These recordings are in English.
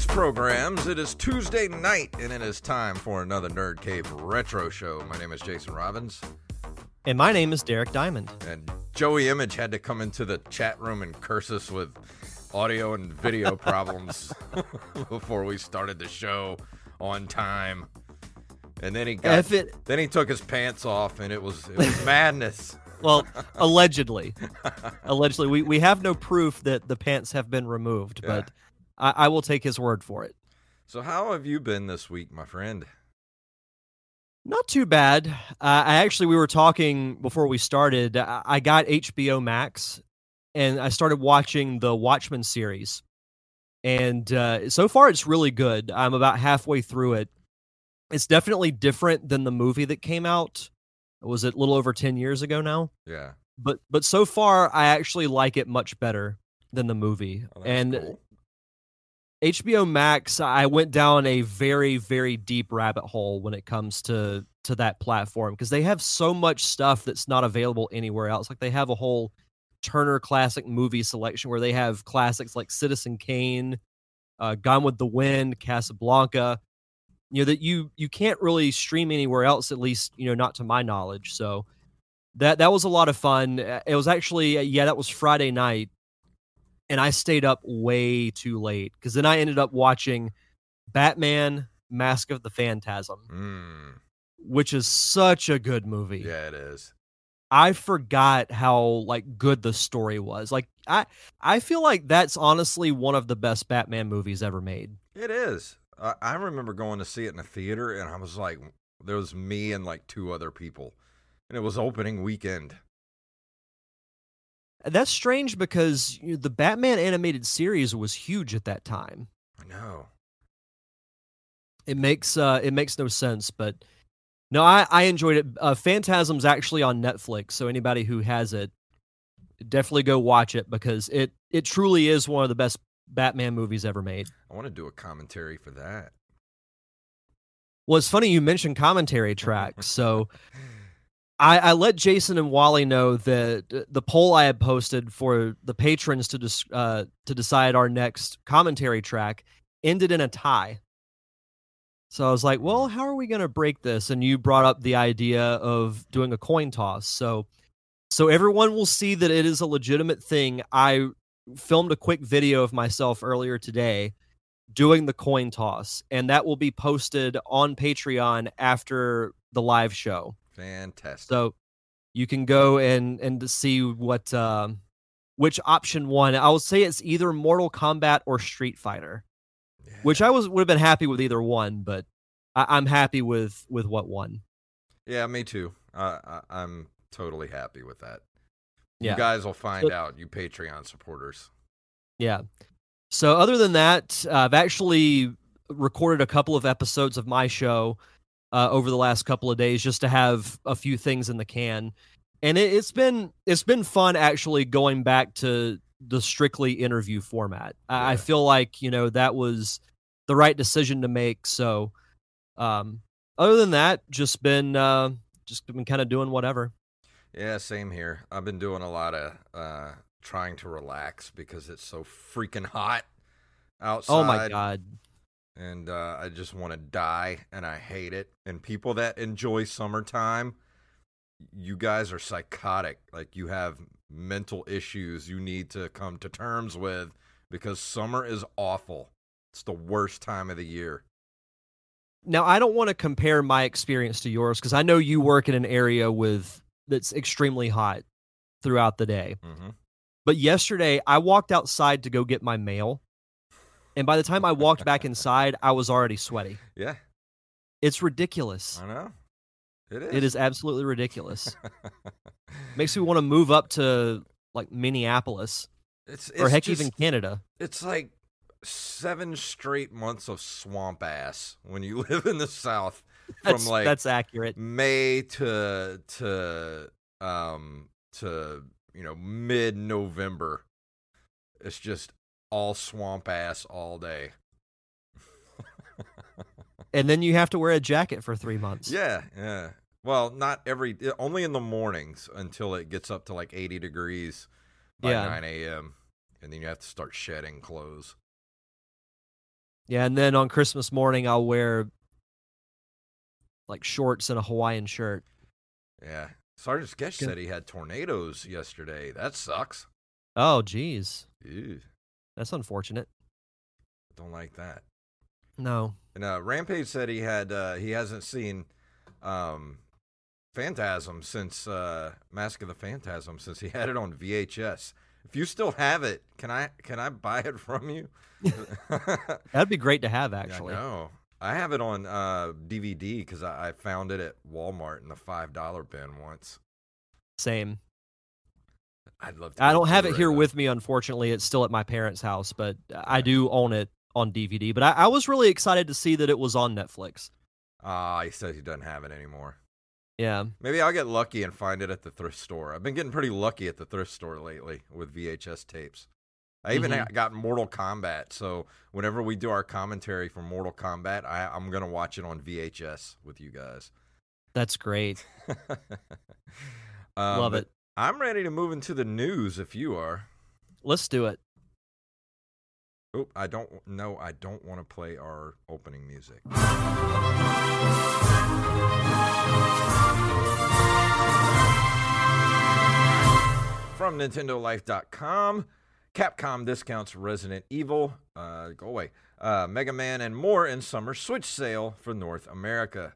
Greetings, programs. It is Tuesday night, and it is time for another Nerd Cave Retro Show. My name is Jason Robbins, And my name is Derek Diamond. and Joey Image had to come into the chat room and curse us with audio and video problems before we started the show on time. And then he got, it- then he took his pants off, and it was it was madness. Well, allegedly, allegedly, we, we have no proof that the pants have been removed, Yeah. but I, I will take his word for it. So how have you been this week, my friend? Not too bad. Uh, I actually, we were talking before we started. I, I got HBO Max, and I started watching the Watchmen series, and uh, so far it's really good. I'm about halfway through it. It's definitely different than the movie that came out. Was it a little over ten years ago now? Yeah. but but so far I actually like it much better than the movie. Oh, and cool. HBO Max, I went down a very very deep rabbit hole when it comes to to that platform because they have so much stuff that's not available anywhere else. Like they have a whole Turner Classic movie selection where they have classics like Citizen Kane, uh, Gone with the Wind, Casablanca. You know that you you can't really stream anywhere else, at least you know not to my knowledge. So that that was a lot of fun. Uh, It was actually uh, yeah, that was Friday night, and I stayed up way too late because then I ended up watching Batman: Mask of the Phantasm, Mm, which is such a good movie. yeah, it is. I forgot how like good the story was. Like I I feel like that's honestly one of the best Batman movies ever made. It is. I, I remember going to see it in a theater, and I was like, there was me and like two other people, and it was opening weekend. That's strange because you know, the Batman animated series was huge at that time. I know. It makes uh it makes no sense, but no, I I enjoyed it. Uh, Phantasm's actually on Netflix, so anybody who has it, definitely go watch it because it it truly is one of the best Batman movies ever made. I want to do a commentary for that. Well, it's funny you mentioned commentary tracks. So I, I let Jason and Wally know that the poll I had posted for the patrons to dis, uh, to decide our next commentary track ended in a tie. So I was like, well, how are we going to break this? And you brought up the idea of doing a coin toss. So so everyone will see that it is a legitimate thing. I filmed a quick video of myself earlier today doing the coin toss, and that will be posted on Patreon after the live show. Fantastic. So you can go and and to see what uh, which option one. I will say it's either Mortal Kombat or Street Fighter, Yeah. which I was would have been happy with either one, but I, I'm happy with with what one. Yeah, me too. Uh, I, I'm totally happy with that. Yeah. You guys will find So- out, you Patreon supporters. Yeah. So other than that, uh, I've actually recorded a couple of episodes of my show uh, over the last couple of days just to have a few things in the can, and it, it's been it's been fun actually going back to the strictly interview format. I, I feel like you know that was the right decision to make. So, um, other than that, just been uh, just been kind of doing whatever. Yeah, same here. I've been doing a lot of uh, trying to relax because it's so freaking hot outside. Oh my god. And uh, I just want to die, and I hate it. And people that enjoy summertime, you guys are psychotic. Like you have mental issues you need to come to terms with because summer is awful. It's the worst time of the year. Now, I don't want to compare my experience to yours because I know you work in an area with that's extremely hot throughout the day. hmm But yesterday, I walked outside to go get my mail, and by the time I walked back inside, I was already sweaty. Yeah, It's ridiculous. I know. It is. It is absolutely ridiculous. Makes me want to move up to like Minneapolis it's, or heck, just- even Canada. It's like seven straight months of swamp ass when you live in the South from That's, like that's accurate. May to to um to you know mid November. It's just all swamp ass all day. And then you have to wear a jacket for three months. Yeah, yeah. Well, not every only in the mornings until it gets up to like 80 degrees by Yeah. 9 a.m. and then you have to start shedding clothes. Yeah, and then on Christmas morning, I'll wear like shorts and a Hawaiian shirt. Yeah. Sergeant Sketch Good. said he had tornadoes yesterday. That sucks. Oh, geez. Ew, That's unfortunate. don't like that. No. And uh, Rampage said he had uh, he hasn't seen um, Phantasm since uh, Mask of the Phantasm since he had it on VHS. If you still have it, can I can I buy it from you? That'd be great to have, actually. Yeah, I. I have it on uh, DVD because I, I found it at Walmart in the five dollar bin once. Same. I'd love. to I don't have it here with me, unfortunately. It's still at my parents' house, but I do own it on DVD. But I, I was really excited to see that it was on Netflix. Ah, he says he doesn't have it anymore. Yeah. Maybe I'll get lucky and find it at the thrift store. I've been getting pretty lucky at the thrift store lately with VHS tapes. I even Mhm. got Mortal Kombat, so whenever we do our commentary for Mortal Kombat, I, I'm gonna watch it on VHS with you guys. That's great. Um, Love it. I'm ready to move into the news if you are. Let's do it. Oh, I don't know. I don't want to play our opening music. From NintendoLife.com, Capcom discounts Resident Evil, uh, go away, uh, Mega Man, and more in summer Switch sale for North America.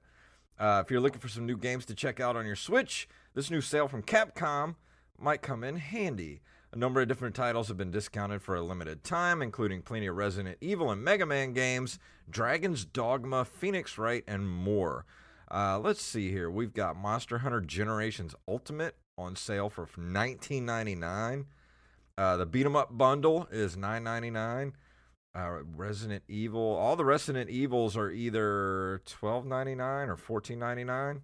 Uh, if you're looking for some new games to check out on your Switch, this new sale from Capcom might come in handy. A number of different titles have been discounted for a limited time, including plenty of Resident Evil and Mega Man games, Dragon's Dogma, Phoenix Wright, and more. Uh, let's see here. We've got Monster Hunter Generations Ultimate on sale for $19.99. Uh, the beat 'em up bundle is $9.99. Uh, Resident Evil, all the Resident Evils are either $12.99 or $14.99.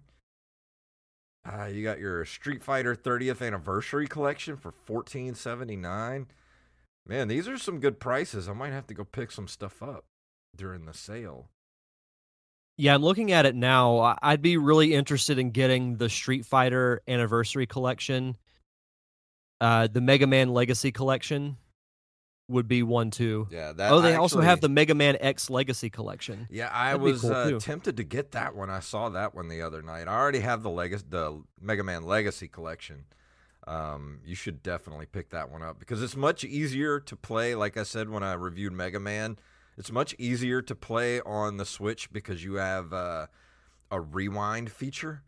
Uh, you got your Street Fighter 30th anniversary collection for fourteen seventy nine. Man, these are some good prices. I might have to go pick some stuff up during the sale. Yeah, I'm looking at it now. I'd be really interested in getting the Street Fighter Anniversary Collection. Uh, the Mega Man Legacy Collection would be one too. Yeah, that. oh, they I also have the Mega Man X Legacy Collection. Yeah, I That'd was cool, uh, tempted to get that one. I saw that one the other night. I already have the Legacy, the Mega Man Legacy collection. Um, you should definitely pick that one up because it's much easier to play. Like I said when I reviewed Mega Man, It's much easier to play on the Switch because you have uh, a rewind feature,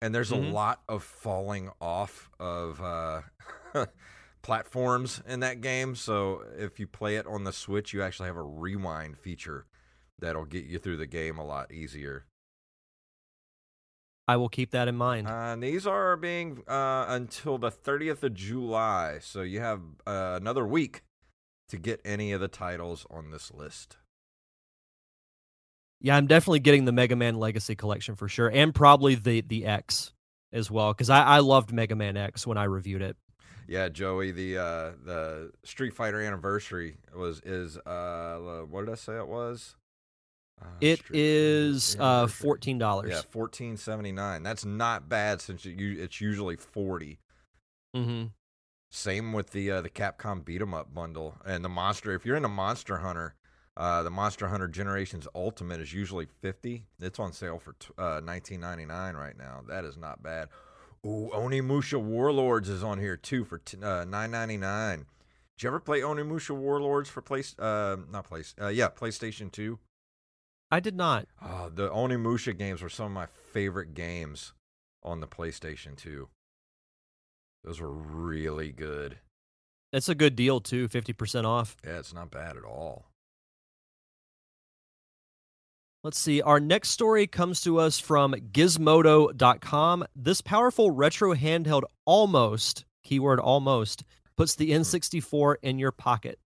and there's Mhm. a lot of falling off of uh, platforms in that game. So if you play it on the Switch, you actually have a rewind feature that'll get you through the game a lot easier. I will keep that in mind. Uh, and these are being uh, until the 30th of July, so you have uh, another week to get any of the titles on this list. yeah, I'm definitely getting the Mega Man Legacy Collection for sure, and probably the the X as well, because I, I loved Mega Man X when I reviewed it. Yeah, Joey, the uh, the Street Fighter anniversary was is uh, what did I say it was? Uh, It is uh, fourteen dollars. Yeah, fourteen seventy nine. That's not bad since it, u- it's usually forty. Mm-hmm. Same with the uh, the Capcom beat 'em up bundle and the monster. If you're in into Monster Hunter, uh, the Monster Hunter Generations Ultimate is usually fifty. It's on sale for t- uh, nineteen ninety nine right now. That is not bad. Ooh, Onimusha Warlords is on here too for t- uh, nine ninety nine. Did you ever play Onimusha Warlords for place? Uh, not place. Uh, yeah, PlayStation Two. I did not. Oh, the Onimusha games were some of my favorite games on the PlayStation 2. Those were really good. That's a good deal too, fifty percent off. Yeah, it's not bad at all. Let's see. Our next story comes to us from gizmodo.com. This powerful retro handheld almost, keyword almost, puts the N64 in your pocket.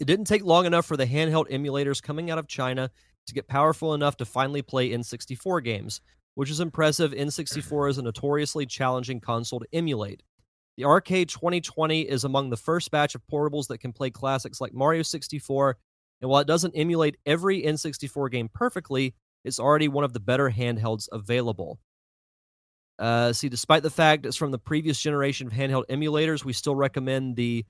It didn't take long enough for the handheld emulators coming out of China to get powerful enough to finally play N64 games, which is impressive. N64 is a notoriously challenging console to emulate. The Arcade 2020 is among the first batch of portables that can play classics like Mario 64 and while it doesn't emulate every N64 game perfectly, it's already one of the better handhelds available. Uh, see, despite the fact it's from the previous generation of handheld emulators, we still recommend the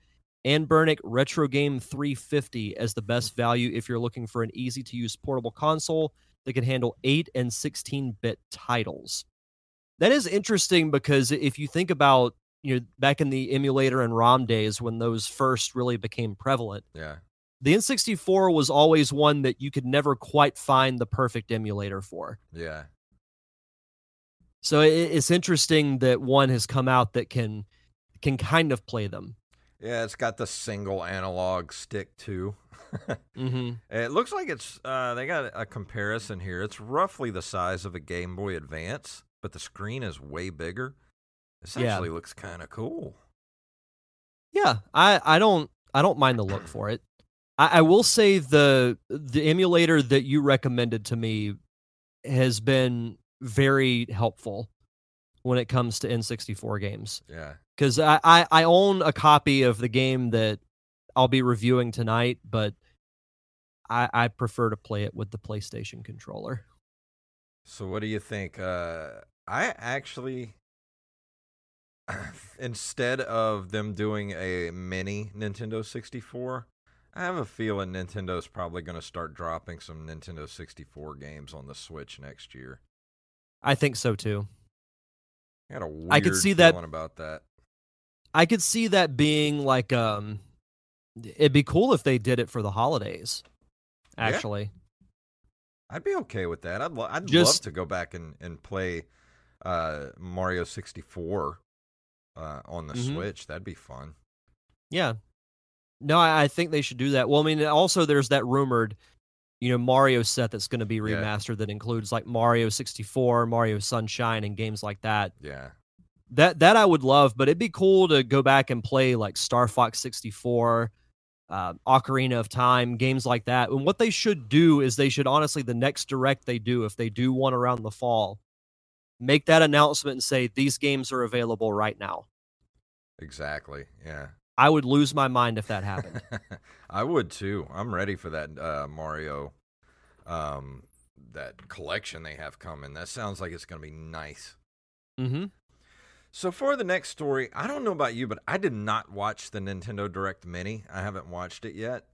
Anbernic Retro Game 350 as the best value if you're looking for an easy to use portable console that can handle 8 and 16 bit titles. That is interesting because if you think about, you know, back in the emulator and ROM days when those first really became prevalent, Yeah. The N64 was always one that you could never quite find the perfect emulator for. Yeah. So it, it's interesting that one has come out that can can kind of play them. Yeah, it's got the single analog stick too. hmm it looks like it's uh they got a comparison here. It's roughly the size of a Game Boy Advance, but the screen is way bigger. This Yeah. actually looks kind of cool. Yeah, I I don't I don't mind the look for it. I, I will say the the emulator that you recommended to me has been very helpful when it comes to N64 games. Yeah. because I, I I own a copy of the game that I'll be reviewing tonight, but I I prefer to play it with the PlayStation controller. So what do you think? Uh I actually instead of them doing a mini Nintendo 64, I have a feeling Nintendo's probably going to start dropping some Nintendo 64 games on the Switch next year. I think so too. I got a weird I could see that- about that. I could see that being like um, it'd be cool if they did it for the holidays. Yeah. Actually, I'd be okay with that. I'd lo- I'd love Just- to go back and and play uh Mario 64 uh on the Mhm. Switch. That'd be fun. yeah. No, I, I think they should do that. Well, I mean, also there's that rumored, you know, Mario set that's going to be Yeah. remastered that includes like Mario 64, Mario Sunshine, and games like that. Yeah. That that I would love, but it'd be cool to go back and play like Star Fox 64, uh, Ocarina of Time, games like that. And what they should do is they should honestly the next direct they do, if they do one around the fall, make that announcement and say these games are available right now. Exactly. Yeah. I would lose my mind if that happened. I would too. I'm ready for that uh, Mario, um, that collection they have coming. That sounds like it's going to be nice. mm-hmm. So for the next story, I don't know about you, but I did not watch the Nintendo Direct Mini. I haven't watched it yet.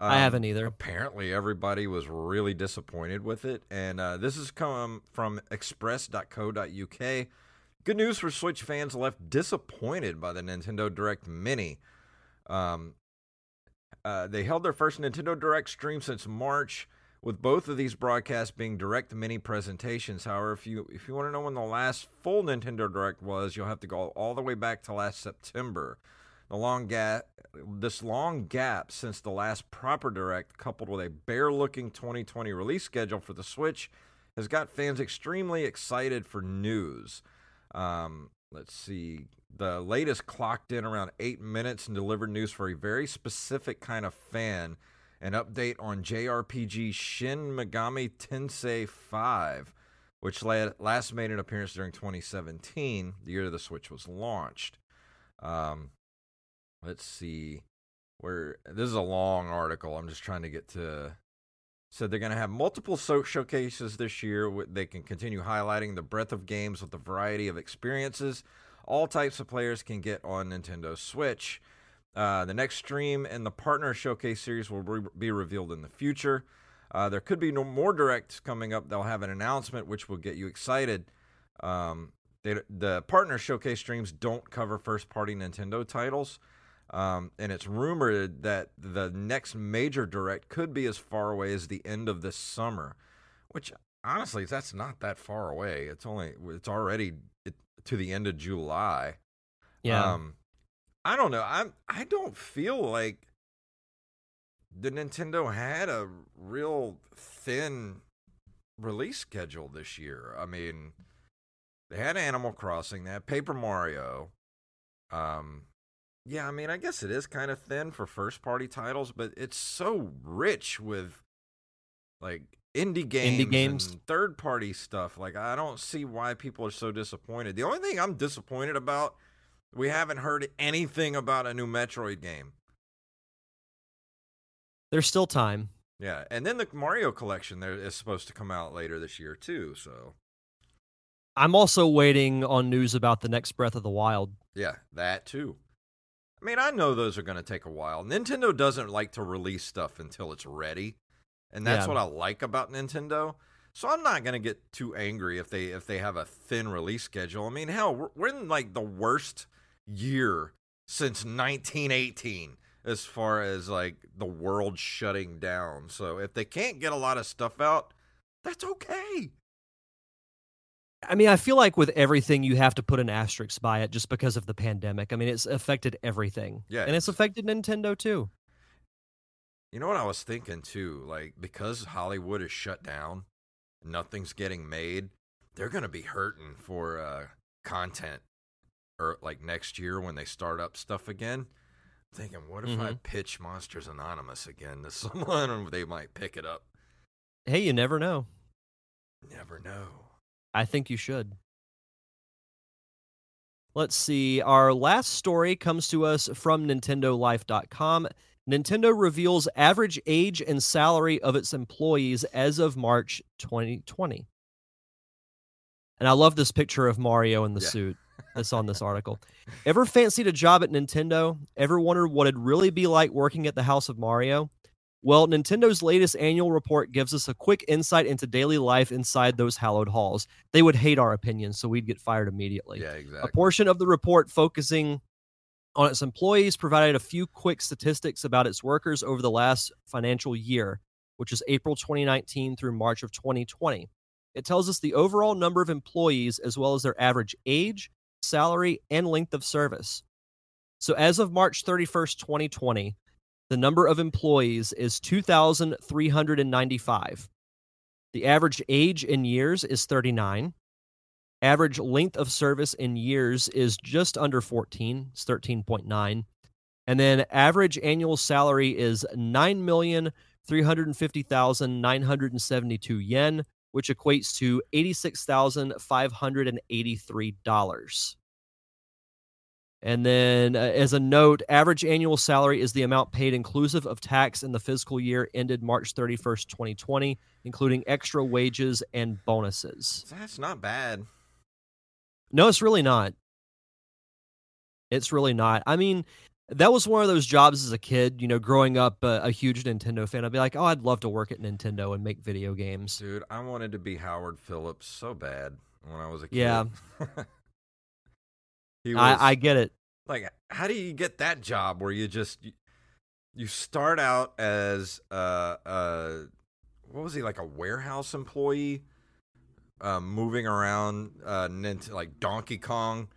I Um, haven't either. Apparently, everybody was really disappointed with it, and uh, this has come from Express.co.uk. Good news for Switch fans left disappointed by the Nintendo Direct Mini. Um, uh, they held their first Nintendo Direct stream since March, with both of these broadcasts being direct mini presentations. However, if you if you want to know when the last full Nintendo Direct was, you'll have to go all the way back to last September. The long gap, this long gap since the last proper Direct, coupled with a bare-looking 2020 release schedule for the Switch, has got fans extremely excited for news. Um, let's see. The latest clocked in around eight minutes and delivered news for a very specific kind of fan. An update on JRPG Shin Megami Tensei 5, which last made an appearance during 2017, the year the Switch was launched. Um, let's see. Where this is a long article. I'm just trying to get to so they're going to have multiple so- showcases this year. They can continue highlighting the breadth of games with a variety of experiences all types of players can get on Nintendo Switch. Uh, the next stream and the partner showcase series will re- be revealed in the future. Uh, there could be no more directs coming up. They'll have an announcement which will get you excited. Um, they, the partner showcase streams don't cover first party Nintendo titles. Um, and it's rumored that the next major direct could be as far away as the end of this summer, which honestly, that's not that far away. It's only it's already to the end of July. Yeah. Um, I don't know. I'm I don't feel like the Nintendo had a real thin release schedule this year. I mean, they had Animal Crossing, they had Paper Mario. Um, yeah, I mean, I guess it is kind of thin for first party titles, but it's so rich with like indie games, indie games, third party stuff. Like, I don't see why people are so disappointed. The only thing I'm disappointed about, we haven't heard anything about a new Metroid game. There's still time. Yeah, and then the Mario collection there is supposed to come out later this year too. So I'm also waiting on news about the next Breath of the Wild. Yeah, that too. I mean, I know those are going to take a while. Nintendo doesn't like to release stuff until it's ready, and that's Yeah. what I like about Nintendo. So I'm not going to get too angry if they if they have a thin release schedule. I mean, hell, we're, we're in like the worst year since 1918 as far as like the world shutting down. So if they can't get a lot of stuff out, that's okay. I mean, I feel like with everything, you have to put an asterisk by it just because of the pandemic. I mean, it's affected everything. Yeah, And it's affected Nintendo too. You know what I was thinking too? Like because Hollywood is shut down, nothing's getting made. They're gonna be hurting for uh, content, or like next year when they start up stuff again. thinking, what if I Mhm. pitch Monsters Anonymous again to someone and they might pick it up? Hey, you never know. Never know. I think you should. Let's see. Our last story comes to us from NintendoLife.com. Nintendo reveals average age and salary of its employees as of March 2020. And I love this picture of Mario in the Yeah. suit that's on this article. Ever fancied a job at Nintendo? Ever wondered what it'd really be like working at the House of Mario? Well, Nintendo's latest annual report gives us a quick insight into daily life inside those hallowed halls. They would hate our opinions, so we'd get fired immediately. Yeah, exactly. A portion of the report focusing on its employees provided a few quick statistics about its workers over the last financial year, which is April 2019 through March of 2020. It tells us the overall number of employees as well as their average age, salary, and length of service. So as of March 31st, 2020, the number of employees is 2,395. The average age in years is 39. Average length of service in years is just under 14, it's 13.9. And then average annual salary is 9,350,972 yen, which equates to $86,583. And then, uh, as a note, average annual salary is the amount paid inclusive of tax in the fiscal year ended March 31st, 2020, including extra wages and bonuses. That's not bad. No, it's really not. It's really not. I mean, that was one of those jobs as a kid, you know, growing up uh, a huge Nintendo fan. I'd be like, oh, I'd love to work at Nintendo and make video games. Dude, I wanted to be Howard Phillips so bad when I was a kid. Yeah. he was, I, I get it. like, how do you get that job where you just you, start out as uh uh what was he like a warehouse employee uh, moving around uh like Donkey Kong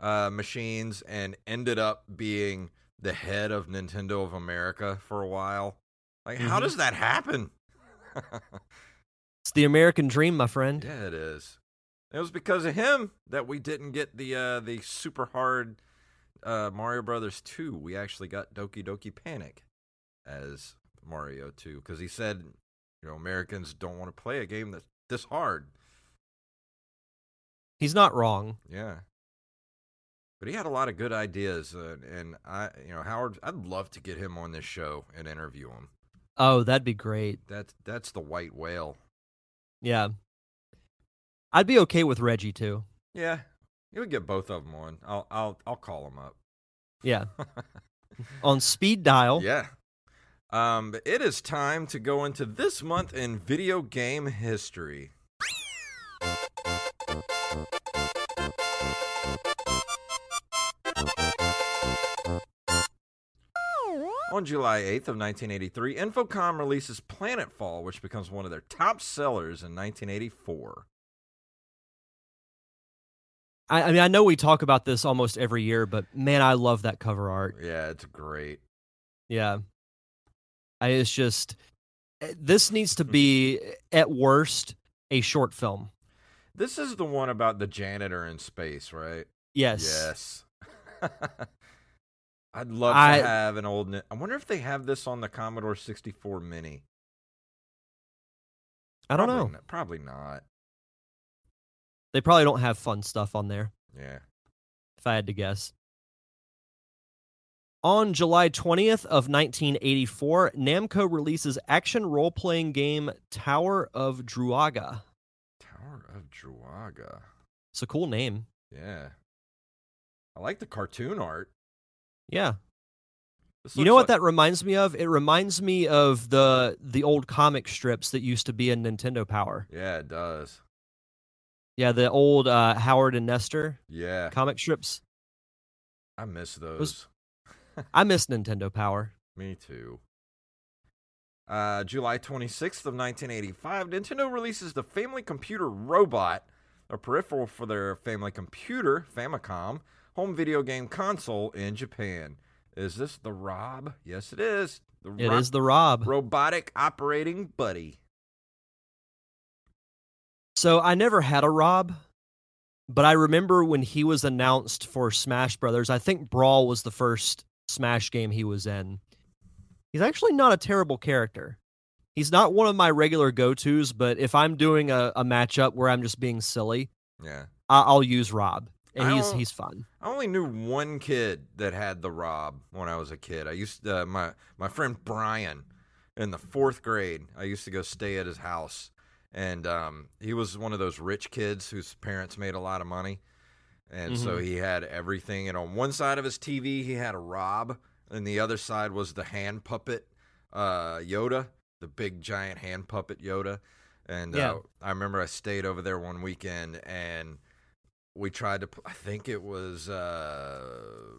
uh machines and ended up being the head of Nintendo of America for a while. Like how Mhm. does that happen? It's the American dream, my friend. yeah, it is. It was because of him that we didn't get the uh the super hard uh Mario Brothers 2. We actually got Doki Doki Panic as Mario 2 cuz he said, you know, Americans don't want to play a game that's this hard. He's not wrong. Yeah. But he had a lot of good ideas uh, and I you know, Howard I'd love to get him on this show and interview him. Oh, that'd be great. That's that's the white whale. Yeah. I'd be okay with Reggie too. Yeah. You would get both of them on. I'll I'll I'll call them up. Yeah. On speed dial. Yeah. Um, it is time to go into this month in video game history. On July 8th of 1983, Infocom releases Planetfall, which becomes one of their top sellers in 1984. I, I mean, I know we talk about this almost every year, but man, I love that cover art. Yeah, it's great. Yeah. I, it's just, eh, this needs to be, at worst, a short film. This is the one about the janitor in space, right? Yes. Yes. I'd love I- to have an old. I wonder if they have this on the Commodore 64 Mini. I don't Probably know. n- probably not. They probably don't have fun stuff on there, Yeah. if I had to guess. On July 20th of 1984, Namco releases action role-playing game Tower of Druaga. Tower of Druaga. It's a cool name. Yeah. I like the cartoon art. Yeah. You know what like- that reminds me of? It reminds me of the the old comic strips that used to be in Nintendo Power. Yeah, it does. Yeah, the old uh, Howard and Nestor Yeah. comic strips. I miss those. I miss Nintendo Power. Me too. Uh, July 26th of 1985, Nintendo releases the Family Computer Robot, a peripheral for their family computer, Famicom, home video game console in Japan. Is this the Rob? Yes, it is. The It is the Rob. robotic operating buddy. So I never had a Rob, but I remember when he was announced for Smash Brothers. I think Brawl was the first Smash game he was in. He's actually not a terrible character. He's not one of my regular go tos, but if I'm doing a, a matchup where I'm just being silly, Yeah. I- I'll use Rob, and I he's he's fun. I only knew one kid that had the Rob when I was a kid. I used to, uh, my my friend Brian in the fourth grade. I used to go stay at his house, and um, he was one of those rich kids whose parents made a lot of money, and so he had everything. And on one side of his TV, he had a Rob, and the other side was the hand puppet uh, Yoda, the big giant hand puppet Yoda. And Yeah. uh, I remember I stayed over there one weekend and we tried to. I think it was. Uh,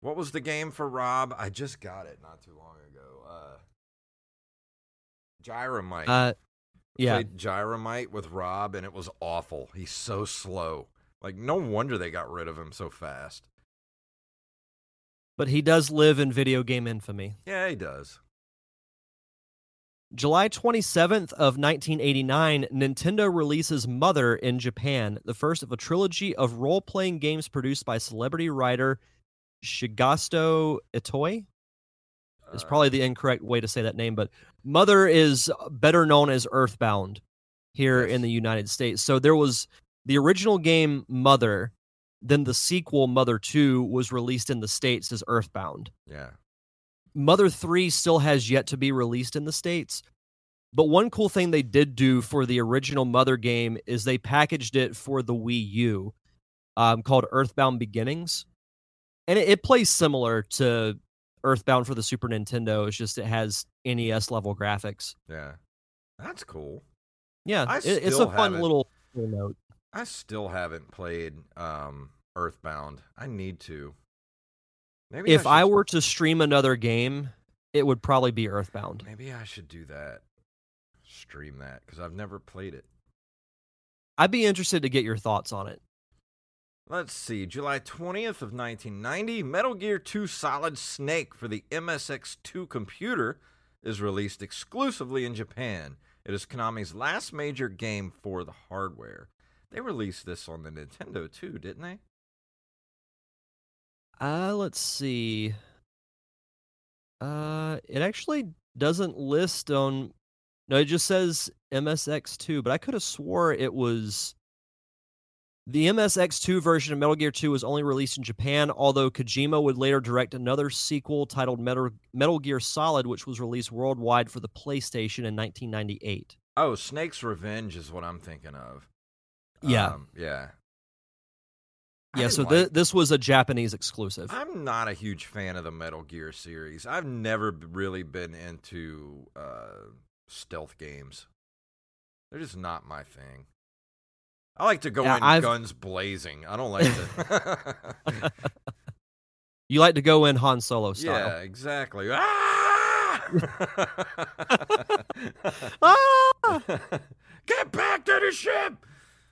what was the game for Rob? I just got it not too long ago. Uh, Gyromite. Uh, yeah, Played Gyromite with Rob, and it was awful. He's so slow. Like, no wonder they got rid of him so fast. but he does live in video game infamy. Yeah, he does. July 27th of 1989, Nintendo releases Mother in Japan, the first of a trilogy of role-playing games produced by celebrity writer Shigasto Itoi. Is probably the incorrect way to say that name, but Mother is better known as Earthbound here in the United States. So there was the original game Mother, then the sequel Mother 2 was released in the States as Earthbound. Yeah. Mother 3 still has yet to be released in the States. But one cool thing they did do for the original Mother game is they packaged it for the Wii U um, called Earthbound Beginnings. And it, it plays similar to Earthbound for the Super Nintendo. It's just it has NES level graphics. Yeah. That's cool. Yeah, it- it's a fun little, note. I still haven't played um, Earthbound. I need to. Maybe if I should- were to stream another game, it would probably be Earthbound. maybe I should do that. Stream that because I've never played it. I'd be interested to get your thoughts on it. Let's see. July 20th of 1990, Metal Gear 2 Solid Snake for the MSX2 computer is released exclusively in Japan. It is Konami's last major game for the hardware. They released this on the Nintendo too, didn't they? Uh, let's see. Uh, it actually doesn't list on. No, it just says MSX2, but I could have swore it was. The MSX2 version of Metal Gear 2 was only released in Japan, although Kojima would later direct another sequel titled Metal, Metal Gear Solid, which was released worldwide for the PlayStation in 1998. Oh, Snake's Revenge is what I'm thinking of. Yeah. Um, yeah. I yeah, so like- thi- this was a Japanese exclusive. I'm not a huge fan of the Metal Gear series. I've never really been into uh, stealth games. They're just not my thing. I like to go in I've- guns blazing. I don't like to. You like to go in Han Solo style. yeah, exactly. Ah! Ah! Get back to the ship.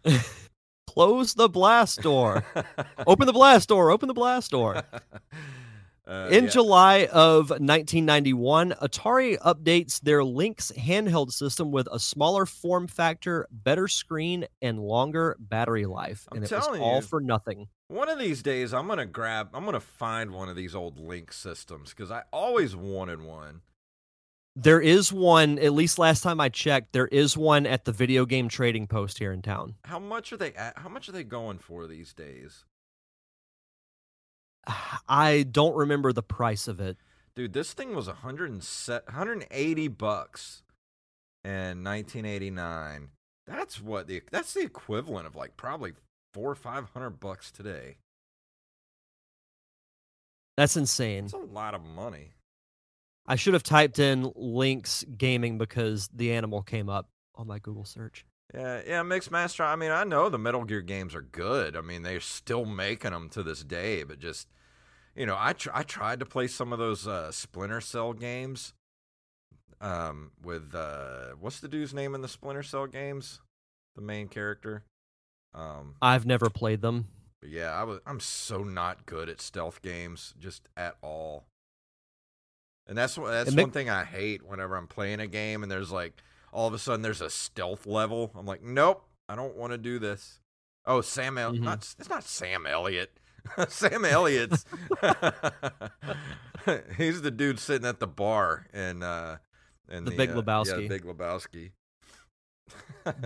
Close the blast door. open the blast door. Open the blast door. Uh, In yeah. July of 1991, Atari updates their Lynx handheld system with a smaller form factor, better screen, and longer battery life. I'm and it was all you. for nothing. One of these days, I'm gonna grab. I'm gonna find one of these old Lynx systems because I always wanted one. There is one, at least last time I checked, there is one at the video game trading post here in town. How much are they? At, how much are they going for these days, I don't remember the price of it. dude? This thing was 107 180 bucks in 1989. That's what the that's the equivalent of like probably four or five hundred bucks today. That's insane. It's a lot of money. I should have typed in Lynx Gaming because the animal came up on my Google search. Yeah, yeah, Mixmaster. I mean, I know the Metal Gear games are good. I mean, they're still making them to this day, but just you know, I tr- I tried to play some of those uh, Splinter Cell games. Um, with uh, what's the dude's name in the Splinter Cell games? The main character. Um, I've never played them. yeah, I was. I'm so not good at stealth games, just at all. And that's what that's make- one thing I hate whenever I'm playing a game and there's like all of a sudden there's a stealth level. I'm like, nope, I don't want to do this. Oh, Sam, El- Mhm. not it's not Sam Elliott. Sam Elliott's he's the dude sitting at the bar and uh in The Big uh, Lebowski. Yeah, Big Lebowski.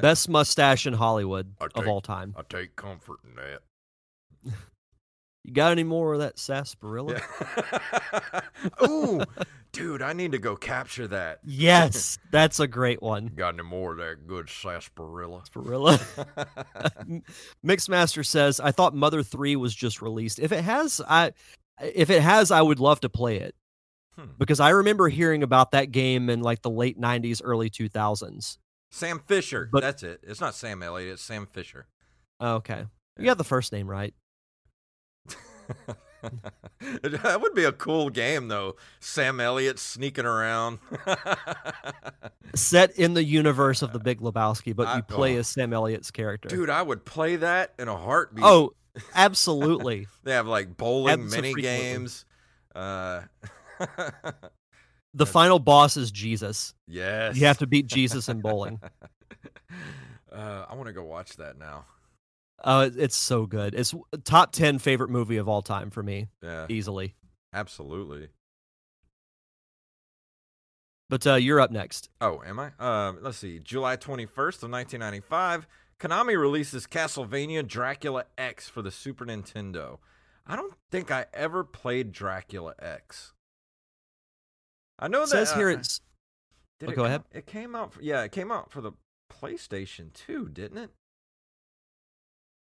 Best mustache in Hollywood I of all time. I take comfort in that. You got any more of that sarsaparilla? Yeah. Ooh, dude, I need to go capture that. Yes, that's a great one. Got any more of that good sarsaparilla? Sarsaparilla. Mixmaster says, "I thought Mother Three was just released. If it has, I if it has, I would love to play it Hmm. because I remember hearing about that game in like the late '90s, early 2000s. Sam Fisher. But- That's it. It's not Sam Elliott. It's Sam Fisher. Okay, you got the first name right. that would be a cool game, though. Sam Elliott sneaking around. Set in the universe of the Big Lebowski, but I- you play oh. as Sam Elliott's character. Dude, I would play that in a heartbeat. oh, absolutely. they have like bowling mini games. Uh, The final boss is Jesus. yes. You have to beat Jesus in bowling. Uh, I want to go watch that now. Oh, it- it's so good. It's top 10 favorite movie of all time for me, Yeah, easily. absolutely. But uh, you're up next. Oh, am I? Um, let's see. July 21st of 1995, Konami releases Castlevania Dracula X for the Super Nintendo. I don't think I ever played Dracula X. I know It that says here uh, it's did oh, it go come- ahead. It came out. For, yeah, it came out for the PlayStation too, didn't it?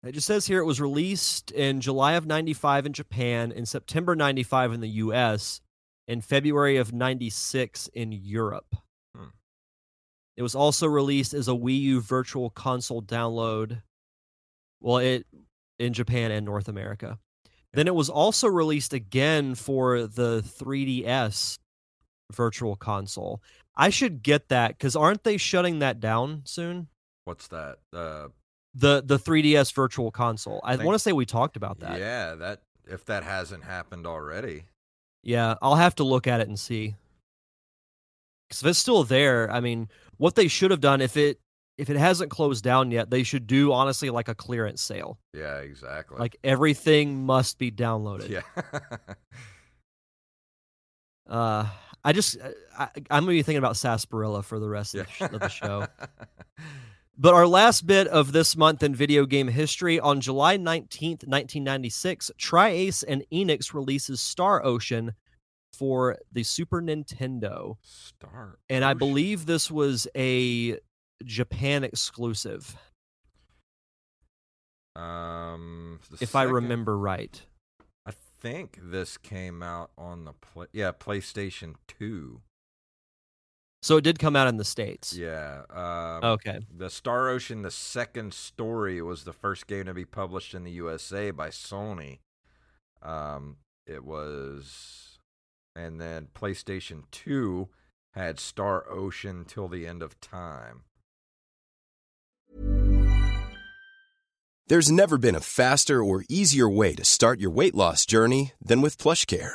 It just says here it was released in July of 95 in Japan, in September 95 in the US, in February of 96 in Europe. Hmm. It was also released as a Wii U virtual console download. Well, it in Japan and North America. Then it was also released again for the 3DS virtual console. I should get that because aren't they shutting that down soon? What's that? Uh, The the 3DS virtual console. I Think- want to say we talked about that. yeah, that if that hasn't happened already. Yeah, I'll have to look at it and see. Because if it's still there, I mean, what they should have done if it if it hasn't closed down yet, they should do honestly like a clearance sale. Yeah, exactly. Like everything must be downloaded. yeah. Uh, I just I, I'm gonna be thinking about sarsaparilla for the rest yeah. of, the, sh- of the show. But our last bit of this month in video game history on July 19th, 1996, TriAce and Enix releases Star Ocean for the Super Nintendo. Star. And I believe this was a Japan exclusive, Um, if I remember right. I think this came out on the play, yeah PlayStation Two. So it did come out in the States. Yeah. Um, Okay. The Star Ocean, the second story, was the first game to be published in the USA by Sony. Um, it was, and then PlayStation Two had Star Ocean till the end of time. There's never been a faster or easier way to start your weight loss journey than with PlushCare.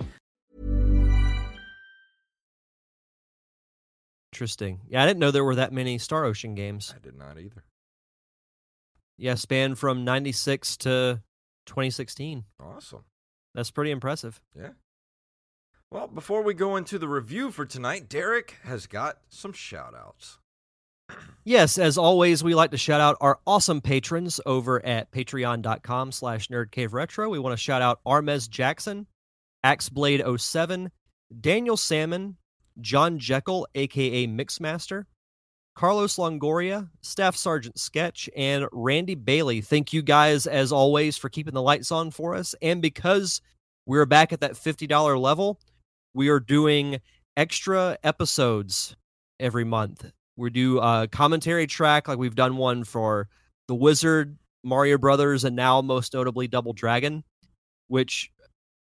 Interesting. Yeah, I didn't know there were that many Star Ocean games. I did not either. Yeah, span from 96 to 2016. Awesome. That's pretty impressive. Yeah. Well, before we go into the review for tonight, Derek has got some shout outs. Yes, as always, we like to shout out our awesome patrons over at patreon.com slash nerdcaveretro. We want to shout out Armez Jackson, Axeblade07, Daniel Salmon, John Jekyll, aka Mixmaster, Carlos Longoria, Staff Sergeant Sketch, and Randy Bailey. Thank you guys, as always, for keeping the lights on for us. And because we're back at that $50 level, we are doing extra episodes every month. We do a commentary track like we've done one for The Wizard, Mario Brothers, and now most notably Double Dragon, which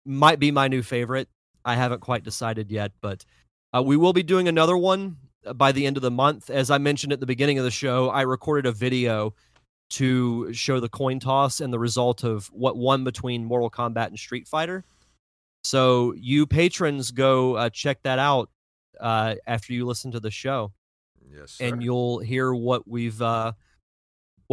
might be my new favorite. I haven't quite decided yet, but uh, we will be doing another one uh, by the end of the month. As I mentioned at the beginning of the show, I recorded a video to show the coin toss and the result of what won between Mortal Kombat and Street Fighter. So you patrons go uh, check that out uh, after you listen to the show Yes. Sir. and you'll hear what we've uh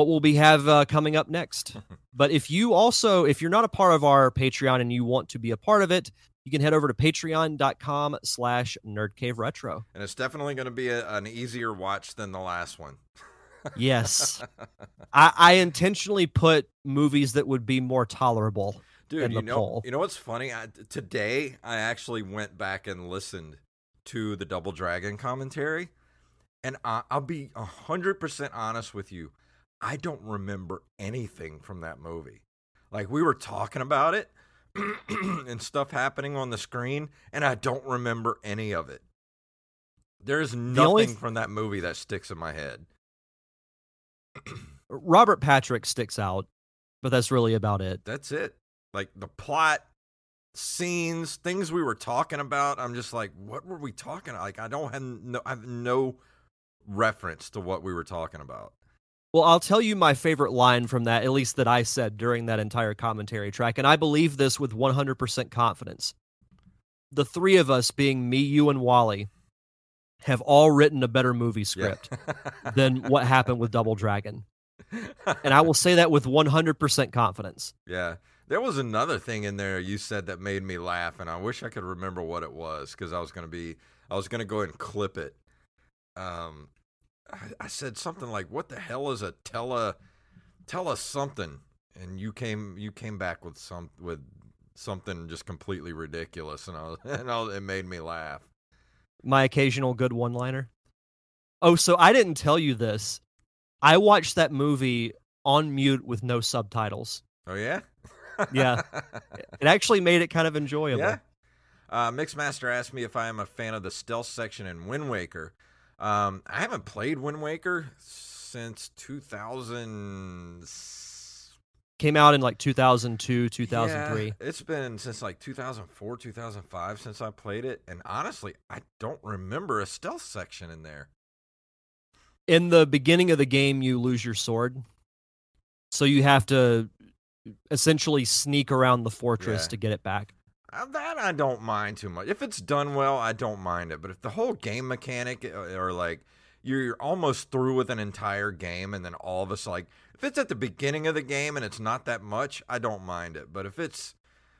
what we'll be have uh, coming up next. but if you also if you're not a part of our Patreon and you want to be a part of it, you can head over to patreon.com slash nerdcaveretro. and it's definitely going to be a, an easier watch than the last one. Yes. I, I intentionally put movies that would be more tolerable. Dude, in you the know, poll. you know what's funny? I, today, I actually went back and listened to the Double Dragon commentary, and I, I'll be hundred percent honest with you. I don't remember anything from that movie. Like we were talking about it and stuff happening on the screen, and I don't remember any of it. There's nothing th- from that movie that sticks in my head. Robert Patrick sticks out, but that's really about it. That's it. Like the plot, scenes, things we were talking about. I'm just like, what were we talking? About? Like I don't have no, I have no reference to what we were talking about. Well, I'll tell you my favorite line from that, at least that I said during that entire commentary track, and I believe this with 100% confidence. The three of us, being me, you, and Wally, have all written a better movie Yeah. script than what happened with Double Dragon. And I will say that with 100% confidence. Yeah. There was another thing in there you said that made me laugh, and I wish I could remember what it was because I was gonna be, I was gonna go and clip it. Um, I said something like, "What the hell is a tele, tell us something?" And you came, you came back with some with something just completely ridiculous, and I was, and I, it made me laugh. My occasional good one liner. Oh, so I didn't tell you this. I watched that movie on mute with no subtitles. Oh yeah, Yeah. It actually made it kind of enjoyable. Yeah. Uh, Mixmaster asked me if I am a fan of the stealth section in Wind Waker. Um, I haven't played Wind Waker since 2000. Came out in like 2002, 2003. Yeah, it's been since like 2004, 2005 since I played it. And honestly, I don't remember a stealth section in there. in the beginning of the game you lose your sword so you have to essentially sneak around the fortress Yeah. to get it back That I don't mind too much. If it's done well, I don't mind it. But if the whole game mechanic uh, or like you're almost through with an entire game and then all of us like if it's at the beginning of the game and it's not that much, I don't mind it. But if it's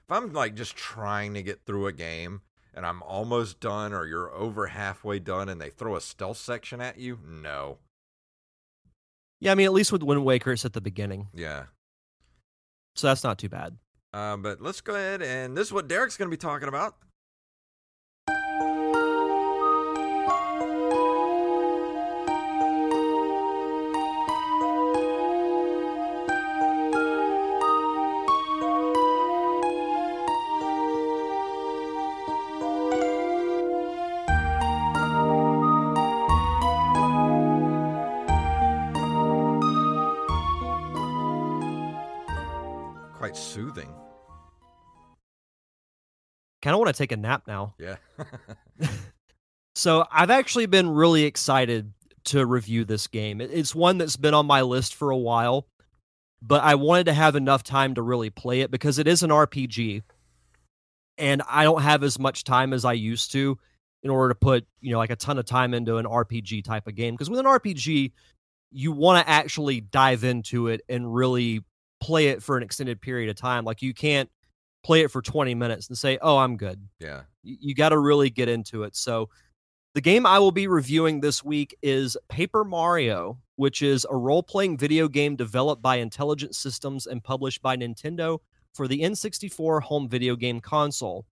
if I'm like just trying to get through a game and I'm almost done or you're over halfway done and they throw a stealth section at you, no. yeah i mean at least with wind waker it's at the beginning Yeah. so that's not too bad Uh, but let's go ahead and this is what Derek's going to be talking about. Soothing. kind of want to take a nap now Yeah. so i've actually been really excited to review this game it's one that's been on my list for a while but i wanted to have enough time to really play it because it is an rpg and i don't have as much time as i used to in order to put you know like a ton of time into an rpg type of game because with an rpg you want to actually dive into it and really play it for an extended period of time like you can't play it for 20 minutes and say oh i'm good yeah. you, you got to really get into it. So, the game I will be reviewing this week is Paper Mario, which is a role playing video game developed by Intelligent Systems and published by Nintendo for the N64 home video game console.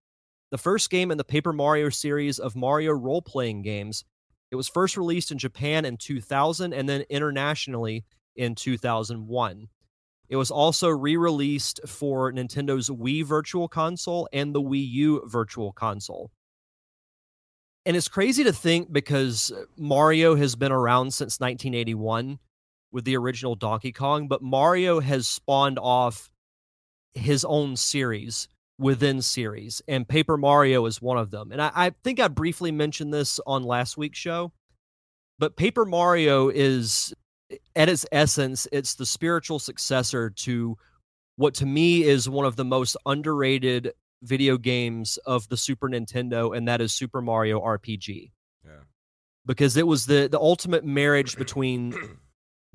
The first game in the Paper Mario series of Mario role playing games. It was first released in Japan in 2000 and then internationally in 2001. It was also re released for Nintendo's Wii Virtual Console and the Wii U Virtual Console. And it's crazy to think because Mario has been around since 1981 with the original Donkey Kong, but Mario has spawned off his own series within series, and Paper Mario is one of them. And I, I think I briefly mentioned this on last week's show, but Paper Mario is at its essence, it's the spiritual successor to what to me is one of the most underrated video games of the Super Nintendo, and that is Super Mario RPG. Yeah. Because it was the the ultimate marriage between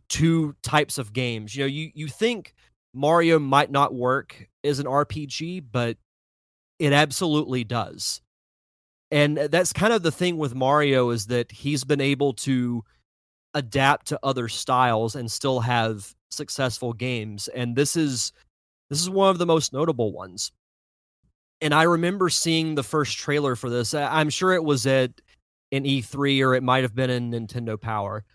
two types of games. You know, you you think Mario might not work as an RPG, but it absolutely does. And uh, that's kind of the thing with Mario is that he's been able to adapt to other styles and still have successful games. And this is this is one of the most notable ones. And I remember seeing the first trailer for this. I'm sure it was at an E3 or it might have been in Nintendo Power.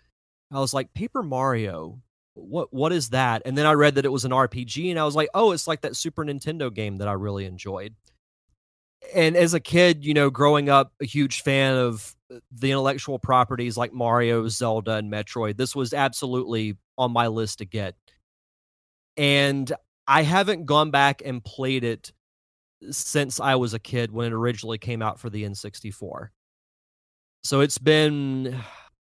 I was like, Paper Mario, what what is that? And then I read that it was an RPG, and I was like, oh, it's like that Super Nintendo game that I really enjoyed. And as a kid, you know, growing up, a huge fan of uh, the intellectual properties like Mario, Zelda, and Metroid. This was absolutely on my list to get. And I haven't gone back and played it since I was a kid when it originally came out for the N64. So it's been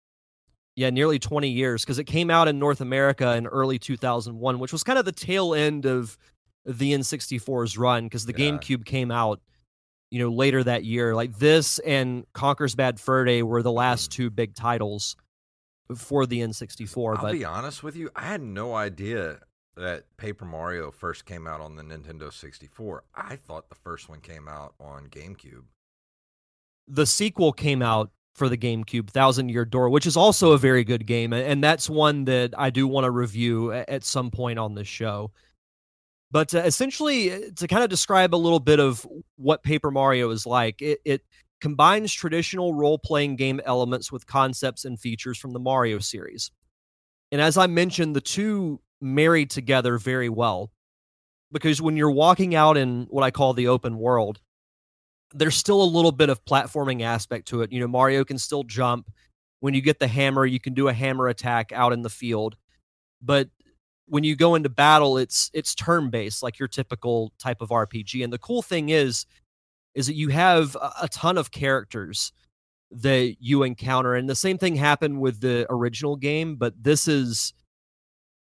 yeah, nearly 20 years because it came out in North America in early 2001, which was kind of the tail end of the N64's run because the Yeah. GameCube came out, you know, later that year. Like this and Conker's Bad Fur Day were the last Mm. two big titles for the N64. I'll but be honest with you, I had no idea that Paper Mario first came out on the Nintendo 64. I thought the first one came out on GameCube. the sequel came out for the GameCube, Thousand Year Door, which is also a very good game, and that's one that I do want to review at some point on this show. But uh, essentially, uh, to kind of describe a little bit of what Paper Mario is like, it, it combines traditional role playing game elements with concepts and features from the Mario series. And as I mentioned, the two marry together very well because when you're walking out in what I call the open world, there's still a little bit of platforming aspect to it. You know, Mario can still jump. When you get the hammer, you can do a hammer attack out in the field. But when you go into battle, it's it's turn based, like your typical type of RPG. And the cool thing is, is that you have a, a ton of characters that you encounter, and the same thing happened with the original game, but this is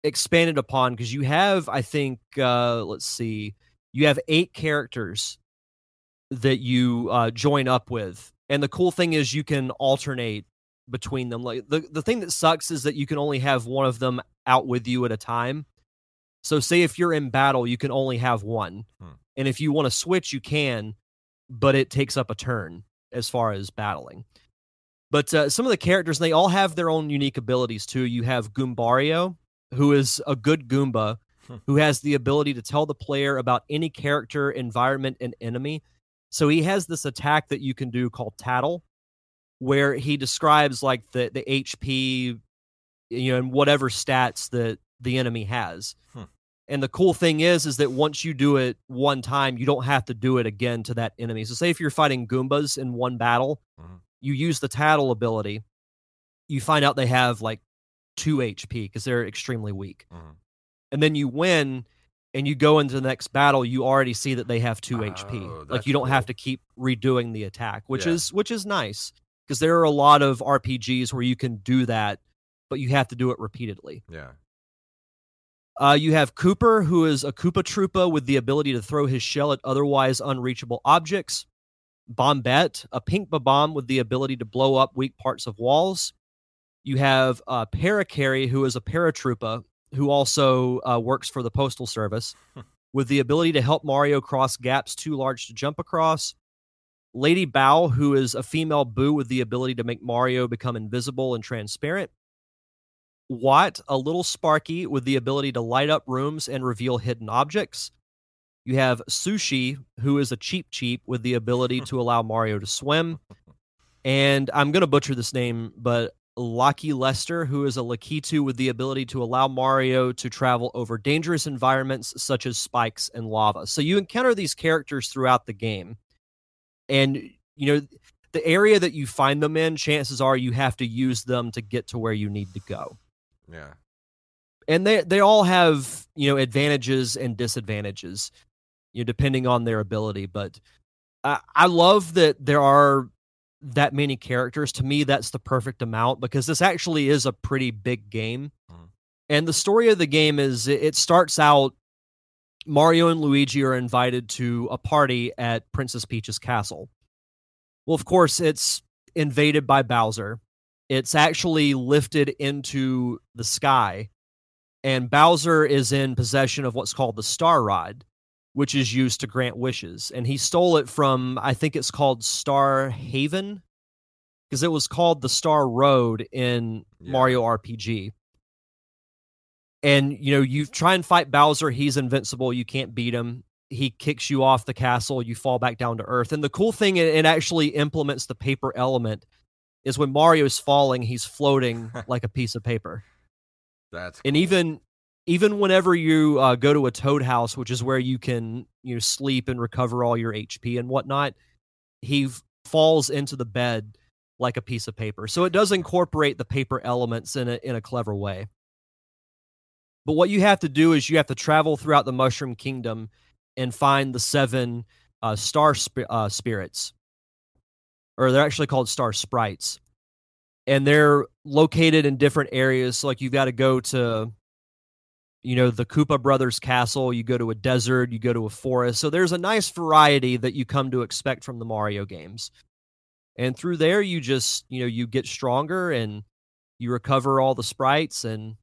expanded upon because you have, I think, uh, let's see, you have eight characters that you uh, join up with. And the cool thing is you can alternate between them. Like the, the thing that sucks is that you can only have one of them out with you at a time. So say if you're in battle, you can only have one. Hmm. And if you want to switch, you can, but it takes up a turn as far as battling. But uh, some of the characters, they all have their own unique abilities too. You have Goombario, who is a good Goomba, Hmm. who has the ability to tell the player about any character, environment, and enemy. So he has this attack that you can do called Tattle, where he describes like the the HP, you know, and whatever stats that the enemy has. Hmm. And the cool thing is, is that once you do it one time, you don't have to do it again to that enemy. So say if you're fighting Goombas in one battle, Mhm. you use the Tattle ability, you find out they have like two HP because they're extremely weak. Mhm. And then you win and you go into the next battle, you already see that they have two Oh, HP. Like you don't have to keep redoing the attack, which Yeah. is which is nice because there are a lot of RPGs where you can do that, but you have to do it repeatedly. Yeah. Uh, you have Kooper, who is a Koopa Troopa with the ability to throw his shell at otherwise unreachable objects. Bombette, a pink bomb with the ability to blow up weak parts of walls. You have uh, Parakarry, who is a paratroopa who also uh, works for the Postal Service, with the ability to help Mario cross gaps too large to jump across. Lady Bow, who is a female Boo with the ability to make Mario become invisible and transparent. Watt, a little Sparky with the ability to light up rooms and reveal hidden objects. You have Sushie, who is a Cheep Cheep with the ability to allow Mario to swim. And I'm going to butcher this name, but Lucky Lester, who is a Lakitu with the ability to allow Mario to travel over dangerous environments such as spikes and lava. So you encounter these characters throughout the game. And, you know, the area that you find them in, chances are you have to use them to get to where you need to go Yeah. and they they all have you know advantages and disadvantages you know depending on their ability but I, I love that there are that many characters to me that's the perfect amount because this actually is a pretty big game Mhm. and the story of the game is it, it starts out mario and luigi are invited to a party at princess peach's castle well of course it's invaded by bowser it's actually lifted into the sky and Bowser is in possession of what's called the Star Rod, which is used to grant wishes. And he stole it from, I think it's called Star Haven, because it was called the Star Road in Yeah. Mario RPG. And you know, you try and fight Bowser, he's invincible, you can't beat him. He kicks you off the castle, you fall back down to earth. And the cool thing, it, actually implements the paper element, is when Mario's falling, he's floating like a piece of paper That's and cool. even even whenever you uh, go to a toad house which is where you can you know sleep and recover all your hp and whatnot he f- falls into the bed like a piece of paper so it does incorporate the paper elements in a in a clever way but what you have to do is you have to travel throughout the mushroom kingdom and find the seven uh, star sp- uh, spirits or they're actually called star sprites and they're located in different areas. So like you've got to go to, you know, the Koopa Brothers castle, you go to a desert, you go to a forest. So there's a nice variety that you come to expect from the Mario games. And through there you just, you know, you get stronger and you recover all the sprites and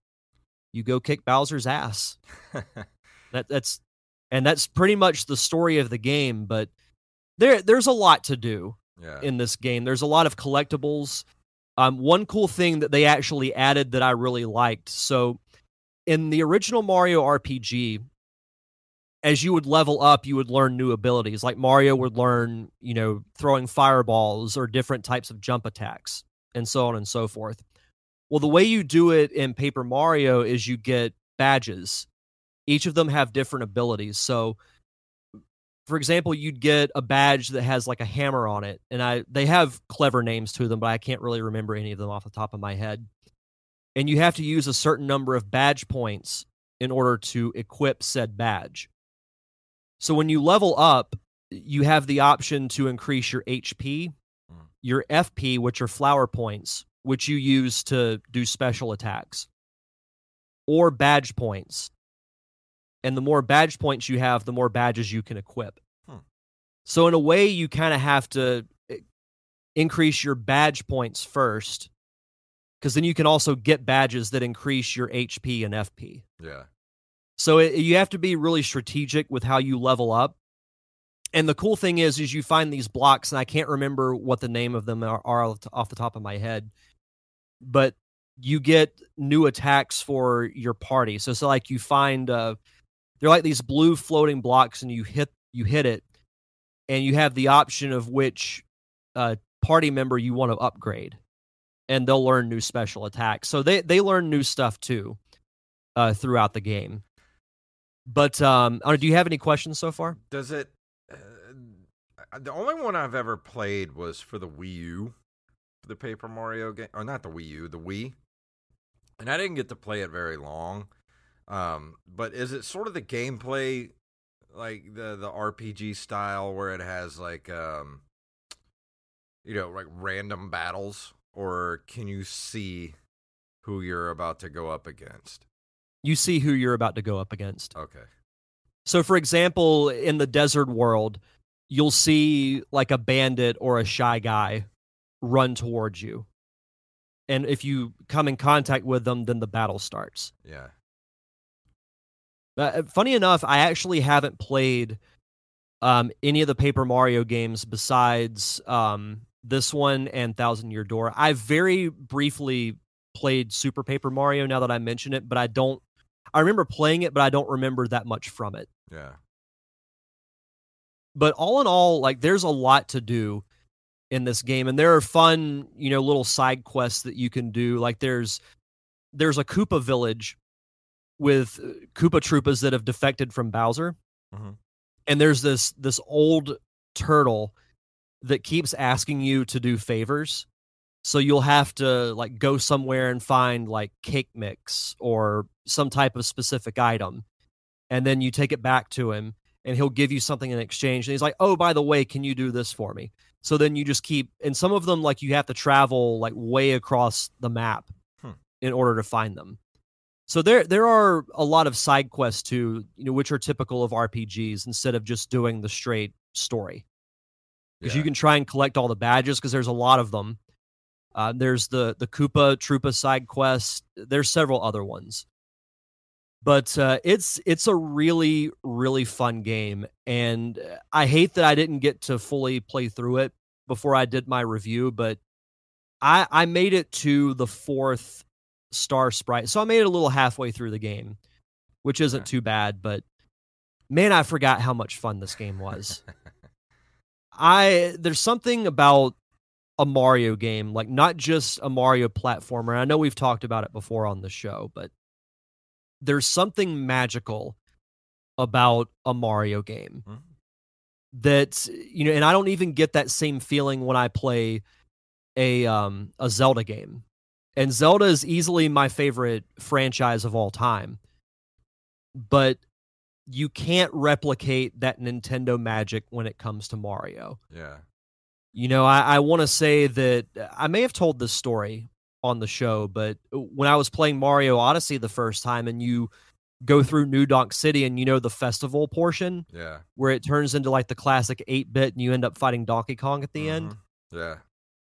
you go kick Bowser's ass. that that's and that's pretty much the story of the game, but there there's a lot to do yeah. in this game. There's a lot of collectibles. Um, one cool thing that they actually added that I really liked. So, in the original Mario RPG, as you would level up, you would learn new abilities. Like Mario would learn, you know, throwing fireballs or different types of jump attacks, and so on and so forth. Well, the way you do it in Paper Mario is you get badges. Each of them have different abilities. So, for example, you'd get a badge that has like a hammer on it, and I they have clever names to them, but I can't really remember any of them off the top of my head. And you have to use a certain number of badge points in order to equip said badge. So when you level up, you have the option to increase your HP, Mm. your FP, which are flower points, which you use to do special attacks, or badge points. And the more badge points you have, the more badges you can equip. Hmm. So, in a way, you kind of have to eh, increase your badge points first, because then you can also get badges that increase your HP and FP. yeah. So it, you have to be really strategic with how you level up. And the cool thing is, is you find these blocks, and I can't remember what the name of them are, are off the top of my head, but you get new attacks for your party. So, so like you find, uh, they're like these blue floating blocks, and you hit you hit it, and you have the option of which uh, party member you want to upgrade, and they'll learn new special attacks. So they they learn new stuff too uh, throughout the game. But um, do you have any questions so far? Does it? Uh, the only one I've ever played was for the Wii U, the Paper Mario game, or not the Wii U, the Wii, and I didn't get to play it very long. Um, but is it sort of the gameplay, like the the RPG style, where it has like um, you know, like random battles, or can you see who you're about to go up against? You see who you're about to go up against. Okay. So, for example, in the desert world, you'll see like a bandit or a shy guy run towards you. And if you come in contact with them, then the battle starts. Yeah. Uh, funny enough, I actually haven't played um, any of the Paper Mario games besides um, this one and Thousand Year Door. I very briefly played Super Paper Mario now that I mention it, but I don't. I remember playing it, but I don't remember that much from it. Yeah. But all in all, like there's a lot to do in this game, and there are fun, you know, little side quests that you can do. Like there's there's a Koopa village with uh, Koopa Troopas that have defected from Bowser, Mhm. and there's this this old turtle that keeps asking you to do favors. So you'll have to like go somewhere and find like cake mix or some type of specific item, and then you take it back to him, and he'll give you something in exchange. And he's like, "Oh, by the way, can you do this for me?" So then you just keep, and some of them like you have to travel like way across the map Hmm. in order to find them. So there there are a lot of side quests too, you know, which are typical of RPGs instead of just doing the straight story. Because you can try and collect all the badges because there's a lot of them. Uh, there's the the Koopa Troopa side quest. There's several other ones, but uh, it's it's a really really fun game, and uh, I hate that I didn't get to fully play through it before I did my review. But I I made it to the fourth star sprite, so I made it a little halfway through the game, which isn't too bad. But man, I forgot how much fun this game was. I there's something about a Mario game, like not just a Mario platformer. I know we've talked about it before on the show, but there's something magical about a Mario game Mhm. that you know, and I don't even get that same feeling when I play a um a Zelda game. And Zelda is easily my favorite franchise of all time. But you can't replicate that Nintendo magic when it comes to Mario. Yeah. You know, I, I want to say that I may have told this story on the show, but when I was playing Mario Odyssey the first time and you go through New Donk City and you know the festival portion Yeah. where it turns into like the classic 8 bit and you end up fighting Donkey Kong at the end. Mhm. Yeah.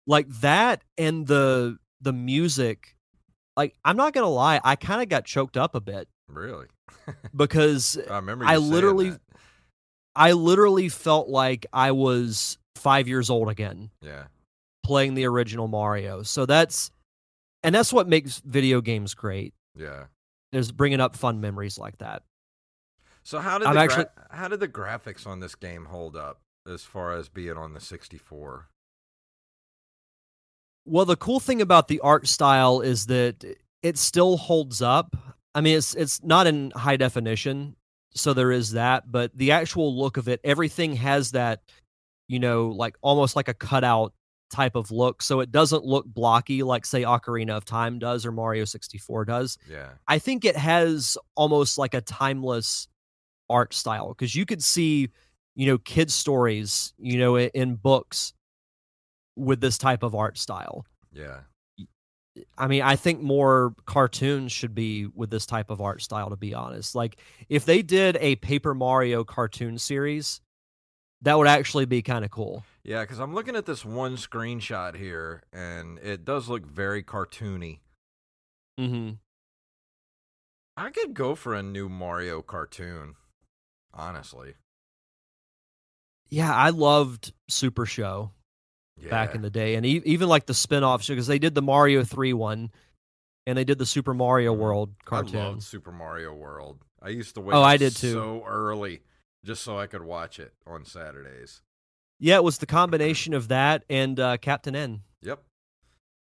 Like that and the the music like I'm not going to lie, I kind of got choked up a bit Really. because I remember. I literally that. I literally felt like I was 5 years old again Yeah. playing the original Mario. So that's and that's what makes video games great. Yeah. Is bringing up fun memories like that. So how did I'm the actually- gra- how did the graphics on this game hold up as far as being on the 64? Well, the cool thing about the art style is that it still holds up. I mean, it's it's not in high definition, so there is that, but the actual look of it, everything has that, you know, like almost like a cutout type of look. So it doesn't look blocky like say Ocarina of Time does or Mario 64 does. Yeah. I think it has almost like a timeless art style because you could see, you know, kid stories, you know, in books with this type of art style. Yeah. I mean, I think more cartoons should be with this type of art style, to be honest. Like, if they did a Paper Mario cartoon series, that would actually be kind of cool. Yeah, because I'm looking at this one screenshot here, and it does look very cartoony. hmm I could go for a new Mario cartoon, honestly. Yeah, I loved Super Show Yeah. back in the day, and e- even like the spin offs, because they did the Mario 3 one and they did the Super Mario Mhm. World I cartoon. loved Super Mario World. I used to wake Oh, I did too. so early just so I could watch it on Saturdays. Yeah, it was the combination of that and uh, Captain N. Yep.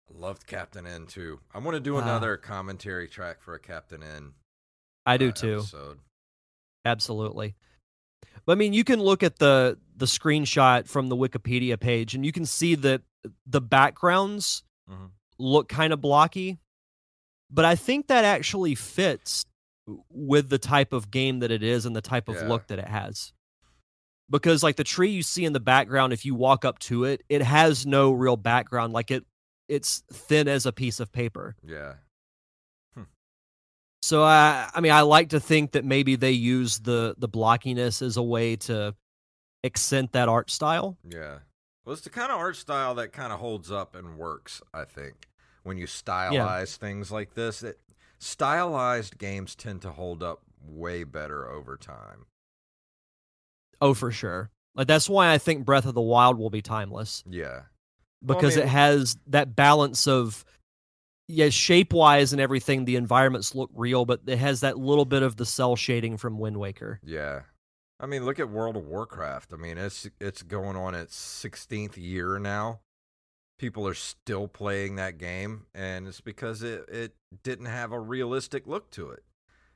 I loved Captain N too. I want to do Ah. another commentary track for a Captain N. I do uh, too. Episode. Absolutely. But I mean, you can look at the the screenshot from the Wikipedia page, and you can see that the backgrounds Mhm. look kind of blocky. But I think that actually fits with the type of game that it is and the type of Yeah. look that it has. Because like the tree you see in the background, if you walk up to it, it has no real background. Like it, it's thin as a piece of paper. Yeah. Hmm. So I, I mean, I like to think that maybe they use the the blockiness as a way to accent that art style. Yeah. Well, it's the kind of art style that kind of holds up and works, I think. When you stylize things like this, it, stylized games tend to hold up way better over time. Oh, for sure. Like that's why I think Breath of the Wild will be timeless Yeah. Well, I because mean- it has that balance of yeah, shape wise and everything. The environments look real, but it has that little bit of the cell shading from Wind Waker. Yeah. I mean, look at World of Warcraft. I mean, it's it's going on its 16th year now. People are still playing that game and it's because it it didn't have a realistic look to it.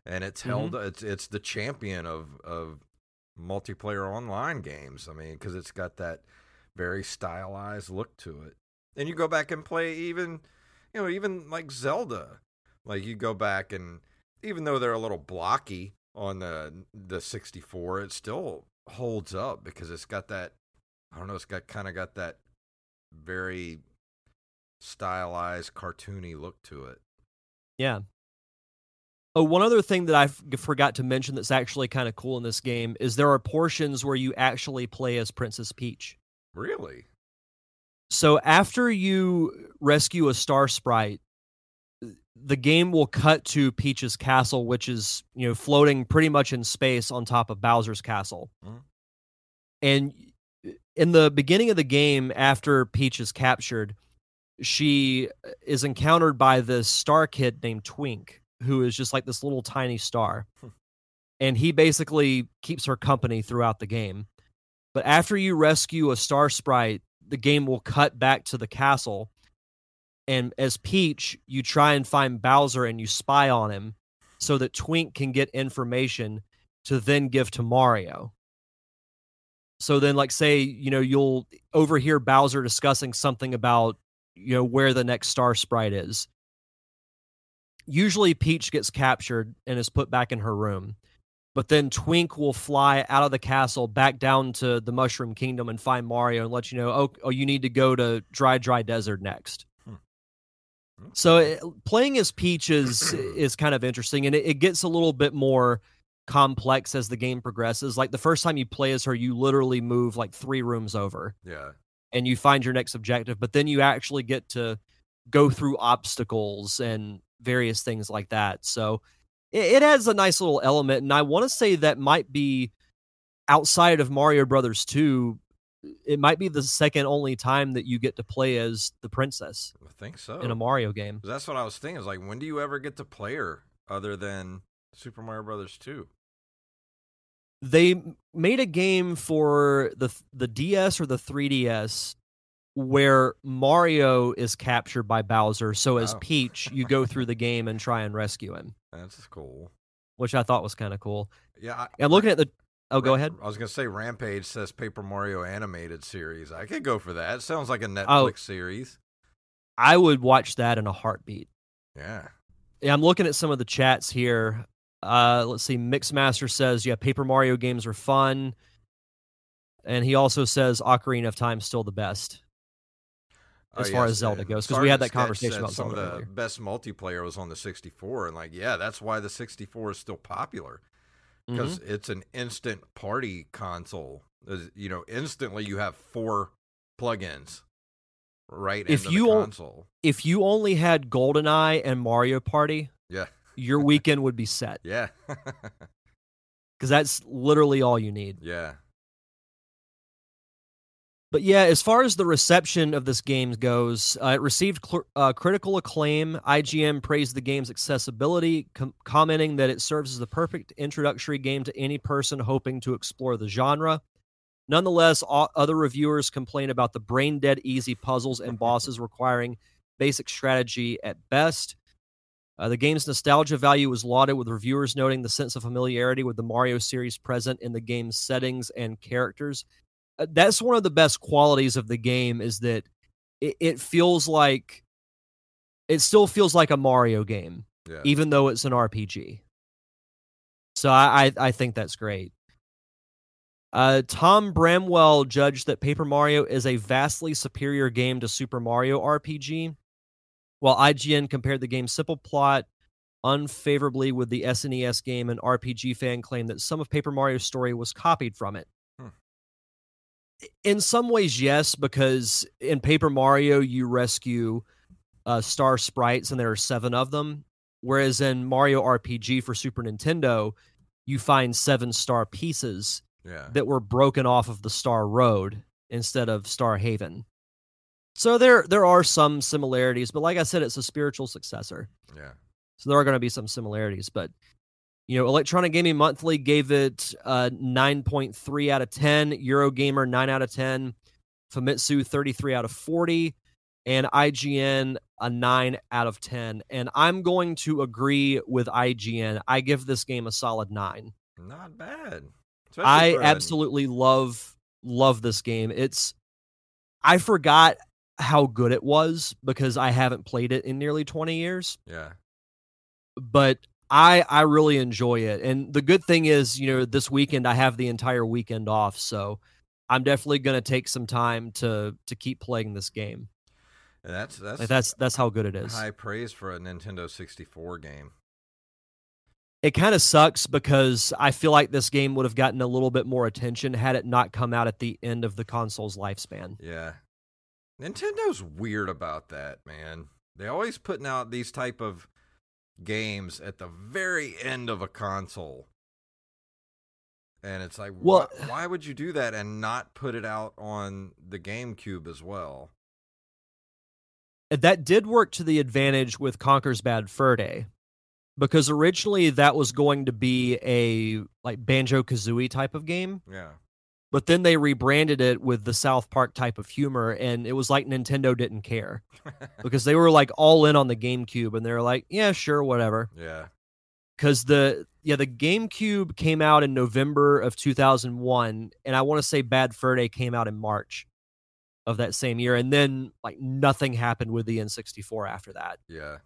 And it's mm-hmm. held it's it's the champion of of multiplayer online games. I mean, cuz it's got that very stylized look to it. And you go back and play even you know, even like Zelda. Like you go back and even though they're a little blocky on the the 64, it still holds up because it's got that I don't know, it's got kind of got that very stylized cartoony look to it. Yeah. Oh, one other thing that I forgot to mention that's actually kind of cool in this game is there are portions where you actually play as Princess Peach. Really? So after you rescue a star sprite, the game will cut to Peach's castle, which is you know floating pretty much in space on top of Bowser's castle. Mhm. And in the beginning of the game, after Peach is captured, she is encountered by this star kid named Twink, who is just like this little tiny star. Hmm. And he basically keeps her company throughout the game. But after you rescue a star sprite, the game will cut back to the castle. And as Peach, you try and find Bowser and you spy on him so that Twink can get information to then give to Mario. So then, like, say, you know, you'll overhear Bowser discussing something about, you know, where the next star sprite is. Usually, Peach gets captured and is put back in her room. But then Twink will fly out of the castle back down to the Mushroom Kingdom and find Mario and let you know, oh, oh you need to go to Dry Dry Desert next. Hmm. So it, playing as Peach is is kind of interesting, and it, it gets a little bit more complex as the game progresses. Like the first time you play as her, you literally move like three rooms over, Yeah. and you find your next objective. But then you actually get to go through obstacles and various things like that. So it, it has a nice little element, and I want to say that might be outside of Mario Brothers 2 it might be the second only time that you get to play as the princess I think so. in a Mario game. That's what I was thinking. Is like, when do you ever get to play her other than Super Mario Brothers 2? They made a game for the the DS or the 3DS where Mario is captured by Bowser. So as Oh. Peach, you go through the game and try and rescue him, That's cool. which I thought was kind of cool. Yeah. I, I'm looking at the Oh, go ahead. I was gonna say Rampage says Paper Mario animated series. I could go for that. It sounds like a Netflix Oh. series. I would watch that in a heartbeat. Yeah. Yeah, I'm looking at some of the chats here. Uh, let's see. Mixmaster says, "Yeah, Paper Mario games are fun," and he also says Ocarina of Time's still the best. Oh, as far as Zelda goes, because we had that conversation about some of the earlier. best multiplayer was on the 64, and like, yeah, that's why the 64 is still popular because mm-hmm. it's an instant party console. You know, instantly you have four plugins right If into you console. If you only had GoldenEye and Mario Party, Yeah, your weekend would be set yeah, because that's literally all you need. yeah. But yeah, as far as the reception of this game goes, uh, it received cl- uh, critical acclaim. IGN praised the game's accessibility, com- commenting that it serves as the perfect introductory game to any person hoping to explore the genre. Nonetheless, o- other reviewers complain about the brain dead easy puzzles and bosses requiring basic strategy at best. Uh, the game's nostalgia value was lauded, with reviewers noting the sense of familiarity with the Mario series present in the game's settings and characters that's one of the best qualities of the game is that it, it feels like it still feels like a Mario game, Yeah. even though it's an RPG. So I I, I think that's great. Uh, Tom Bramwell judged that Paper Mario is a vastly superior game to Super Mario RPG, while IGN compared the game's simple plot unfavorably with the SNES game. An RPG fan claimed that some of Paper Mario's story was copied from it in some ways yes because in paper mario you rescue uh, star sprites and there are seven of them whereas in mario rpg for super nintendo you find seven star pieces yeah. that were broken off of the star road instead of star haven so there there are some similarities but like i said it's a spiritual successor yeah. so there are going to be some similarities, but you know, Electronic Gaming Monthly gave it uh 9.3 out of 10, Eurogamer 9 out of 10, Famitsu 33 out of 40, and IGN a 9 out of 10. And I'm going to agree with IGN. I give this game a solid 9. Not bad. I Especially a- absolutely love love this game. It's I forgot how good it was because I haven't played it in nearly 20 years. Yeah. but I I really enjoy it. And the good thing is, you know, this weekend I have the entire weekend off, so I'm definitely going to take some time to to keep playing this game. That's that's Like that's that's how good it is. high praise for a Nintendo 64 game. It kind of sucks because I feel like this game would have gotten a little bit more attention had it not come out at the end of the console's lifespan. Yeah. Nintendo's weird about that, man. They always putting out these type of games at the very end of a console. And it's like, Well- why, why would you do that and not put it out on the GameCube as well? That did work to the advantage with Conker's Bad Fur Day. Because originally that was going to be a like Banjo Kazooie type of game. Yeah. But then they rebranded it with the South Park type of humor, and it was like Nintendo didn't care because they were like all in on the GameCube, and they were like, "Yeah, sure, whatever." yeah. Because the yeah the GameCube came out in November of 2001, and I want to say Bad Fur Day came out in March of that same year, and then like nothing happened with the N64 after that. Yeah.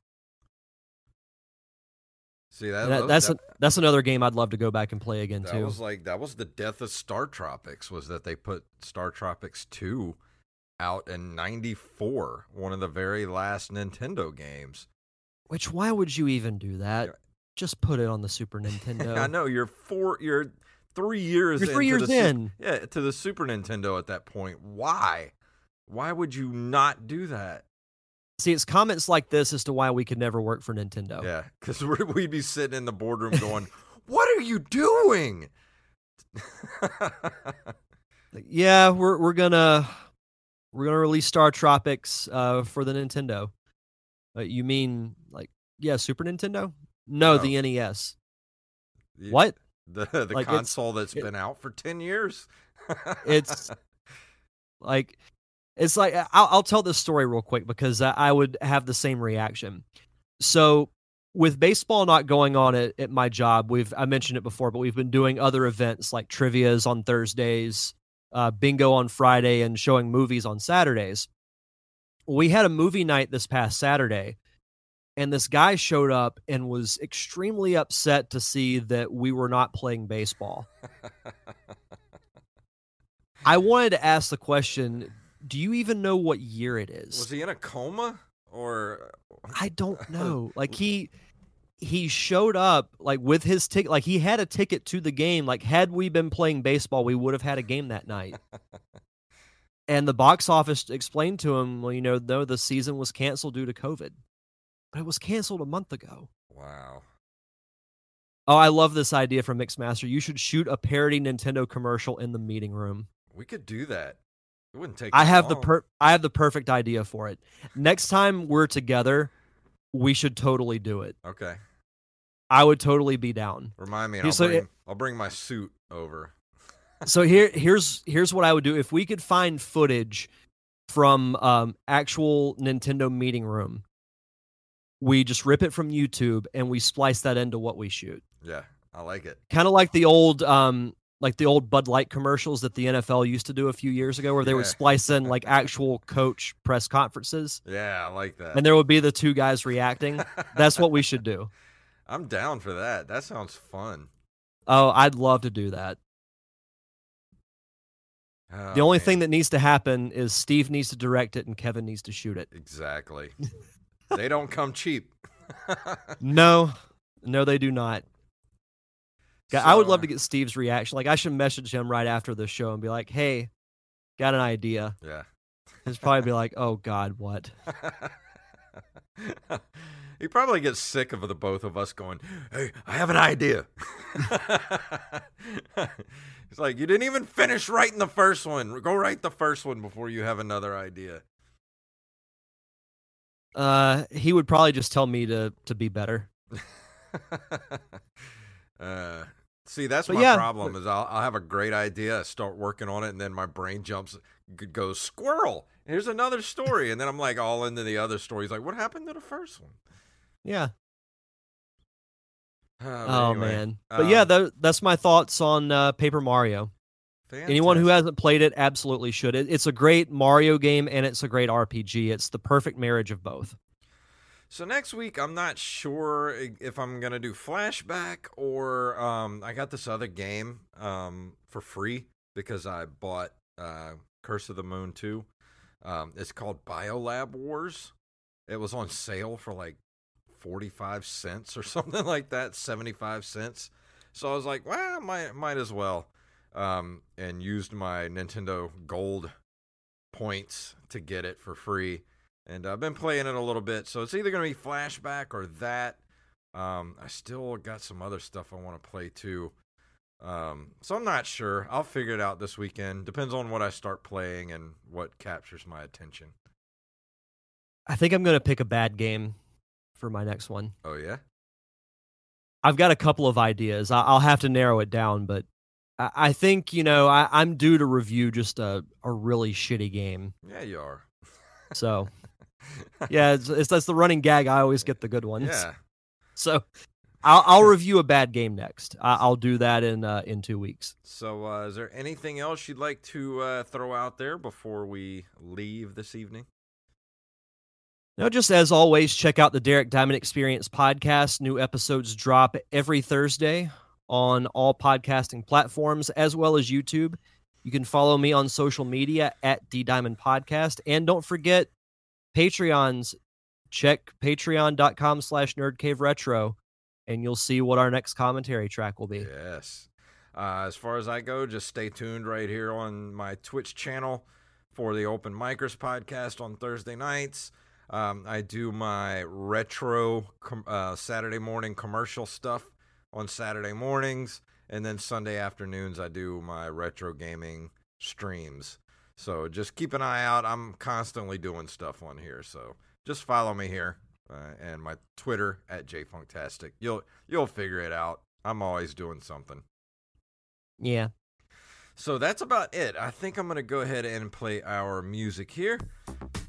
See that, that- that- that's that, a, that's another game I'd love to go back and play again that too. That was like that was the death of Star Tropics was that they put Star Tropics 2 out in 94, one of the very last Nintendo games. Which why would you even do that? Yeah. Just put it on the Super Nintendo. I know you're four you're 3 years You're three into years the Su- in. yeah, to the Super Nintendo at that point. Why? Why would you not do that? See, it's comments like this as to why we could never work for Nintendo. Yeah, because we'd be sitting in the boardroom going, "What are you doing?" Yeah, we're we're gonna we're gonna release Star Tropics uh, for the Nintendo. Uh, you mean like yeah, Super Nintendo? No, No. the NES. You- What? the the Like, console that's it- been out for ten years? It's- Like it's like I'll, I'll tell this story real quick because I, I would have the same reaction. So with baseball not going on at, at my job, we've I mentioned it before, but we've been doing other events like trivia's on Thursdays, uh, bingo on Friday, and showing movies on Saturdays. We had a movie night this past Saturday, and this guy showed up and was extremely upset to see that we were not playing baseball. I wanted to ask the question do you even know what year it is? Was he in a coma or? Uh, I don't know. Like he he showed up like with his ticket like he had a ticket to the game. Like had we been playing baseball, we would have had a game that night. and the box office explained to him, well, you know, though the season was canceled due to COVID. But it was canceled a month ago. Wow. Oh, I love this idea from Mixmaster. You should shoot a parody Nintendo commercial in the meeting room. We could do that. It wouldn't take. I have the per I have the perfect idea for it. Next time we're together, we should totally do it. Okay. I would totally be down. Remind me. I'll like- bring, I'll bring my suit over. so here here's here's what I would do if we could find footage from um actual Nintendo meeting room. We just rip it from YouTube and we splice that into what we shoot. Yeah, I like it. Kind of like the old um like the old Bud Light commercials that the NFL used to do a few years ago where they would Yeah. splice in like actual coach press conferences Yeah, I like that. and there would be the two guys reacting. That's what we should do. I'm down for that. That sounds fun. Oh, I'd love to do that. Oh, The only man. thing that needs to happen is Steve needs to direct it and Kevin needs to shoot it. exactly. they don't come cheap. No, no, they do not. Yeah, I would love to get Steve's reaction. Like, I should message him right after the show and be like, "Hey, got an idea." Yeah. He's probably be like, "Oh God, what?" he probably gets sick of the both of us going, Hey, I have an idea. He's like, You didn't even finish writing the first one. Go write the first one before you have another idea. Uh, he would probably just tell me to to be better. Uh, see, that's But my yeah, problem is I'll, I'll have a great idea, start working on it, and then my brain jumps, goes, Squirrel. Here's another story. And then I'm like all into the other stories. Like, what happened to the first one? Yeah. Uh, Oh anyway, man. But yeah, um, tha- that's my thoughts on uh, Paper Mario. Anyone who hasn't played it absolutely should. It, it's a great Mario game and it's a great RPG. It's the perfect marriage of both. So next week, I'm not sure if I'm gonna do flashback or um, I got this other game um, for free because I bought uh, Curse of the Moon 2. Um, it's called Biolab Wars. It was on sale for like 45 cents or something like that, 75 cents. So I was like, well, might might as well. Um, and used my Nintendo Gold points to get it for free and I've been playing it a little bit. So it's either going to be flashback or that. Um, I still got some other stuff I want to play too. Um, so I'm not sure. I'll figure it out this weekend. Depends on what I start playing and what captures my attention. I think I'm going to pick a bad game for my next one. Oh yeah, I've got a couple of ideas. I'll have to narrow it down, but I, I think you know I- I'm due to review just a, a really shitty game. yeah, you are. So yeah, it's, it's that's the running gag. I always get the good ones. yeah. So I'll, I'll review a bad game next. I, I'll do that in uh, in two weeks. So uh, is there anything else you'd like to uh, throw out there before we leave this evening? Now, just as always, check out the Derek Diamond Experience podcast. New episodes drop every Thursday on all podcasting platforms as well as YouTube. You can follow me on social media at D Diamond Podcast. And don't forget Patreons. Check patreon.com slash nerdcave retro and you'll see what our next commentary track will be. Yes. Uh, as far as I go, just stay tuned right here on my Twitch channel for the Open Micers podcast on Thursday nights. Um, I do my retro com- uh, Saturday morning commercial stuff on Saturday mornings, and then Sunday afternoons I do my retro gaming streams. So just keep an eye out. I'm constantly doing stuff on here, so just follow me here uh, and my Twitter at jfunktastic. You'll you'll figure it out. I'm always doing something. Yeah. So that's about it. I think I'm going to go ahead and play our music here.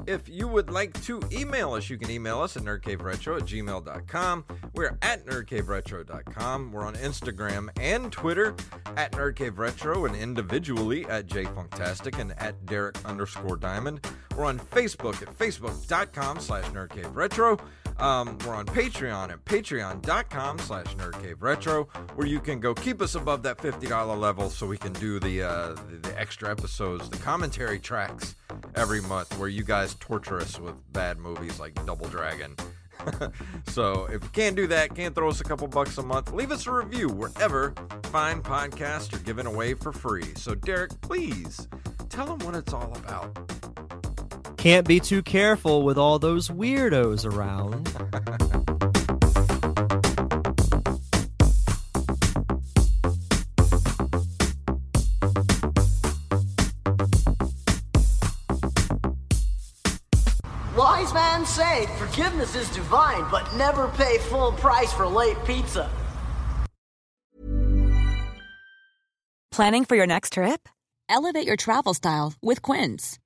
If you would like to email us, you can email us at nerdcaveretro at gmail.com. We're at nerdcaveretro.com. We're on Instagram and Twitter at nerdcaveretro and individually at jfunktastic and at Derek underscore diamond. We're on Facebook at facebook.com slash nerdcaveretro. Um, we're on Patreon at patreon.com slash nerdcaveretro, where you can go keep us above that $50 level so we can do the, uh, the, the extra episodes, the commentary tracks every month where you guys torture us with bad movies like Double Dragon. so if you can't do that, can't throw us a couple bucks a month, leave us a review wherever fine podcasts are given away for free. So Derek, please tell them what it's all about. Can't be too careful with all those weirdos around. Wise man say forgiveness is divine, but never pay full price for late pizza. Planning for your next trip? Elevate your travel style with Quince.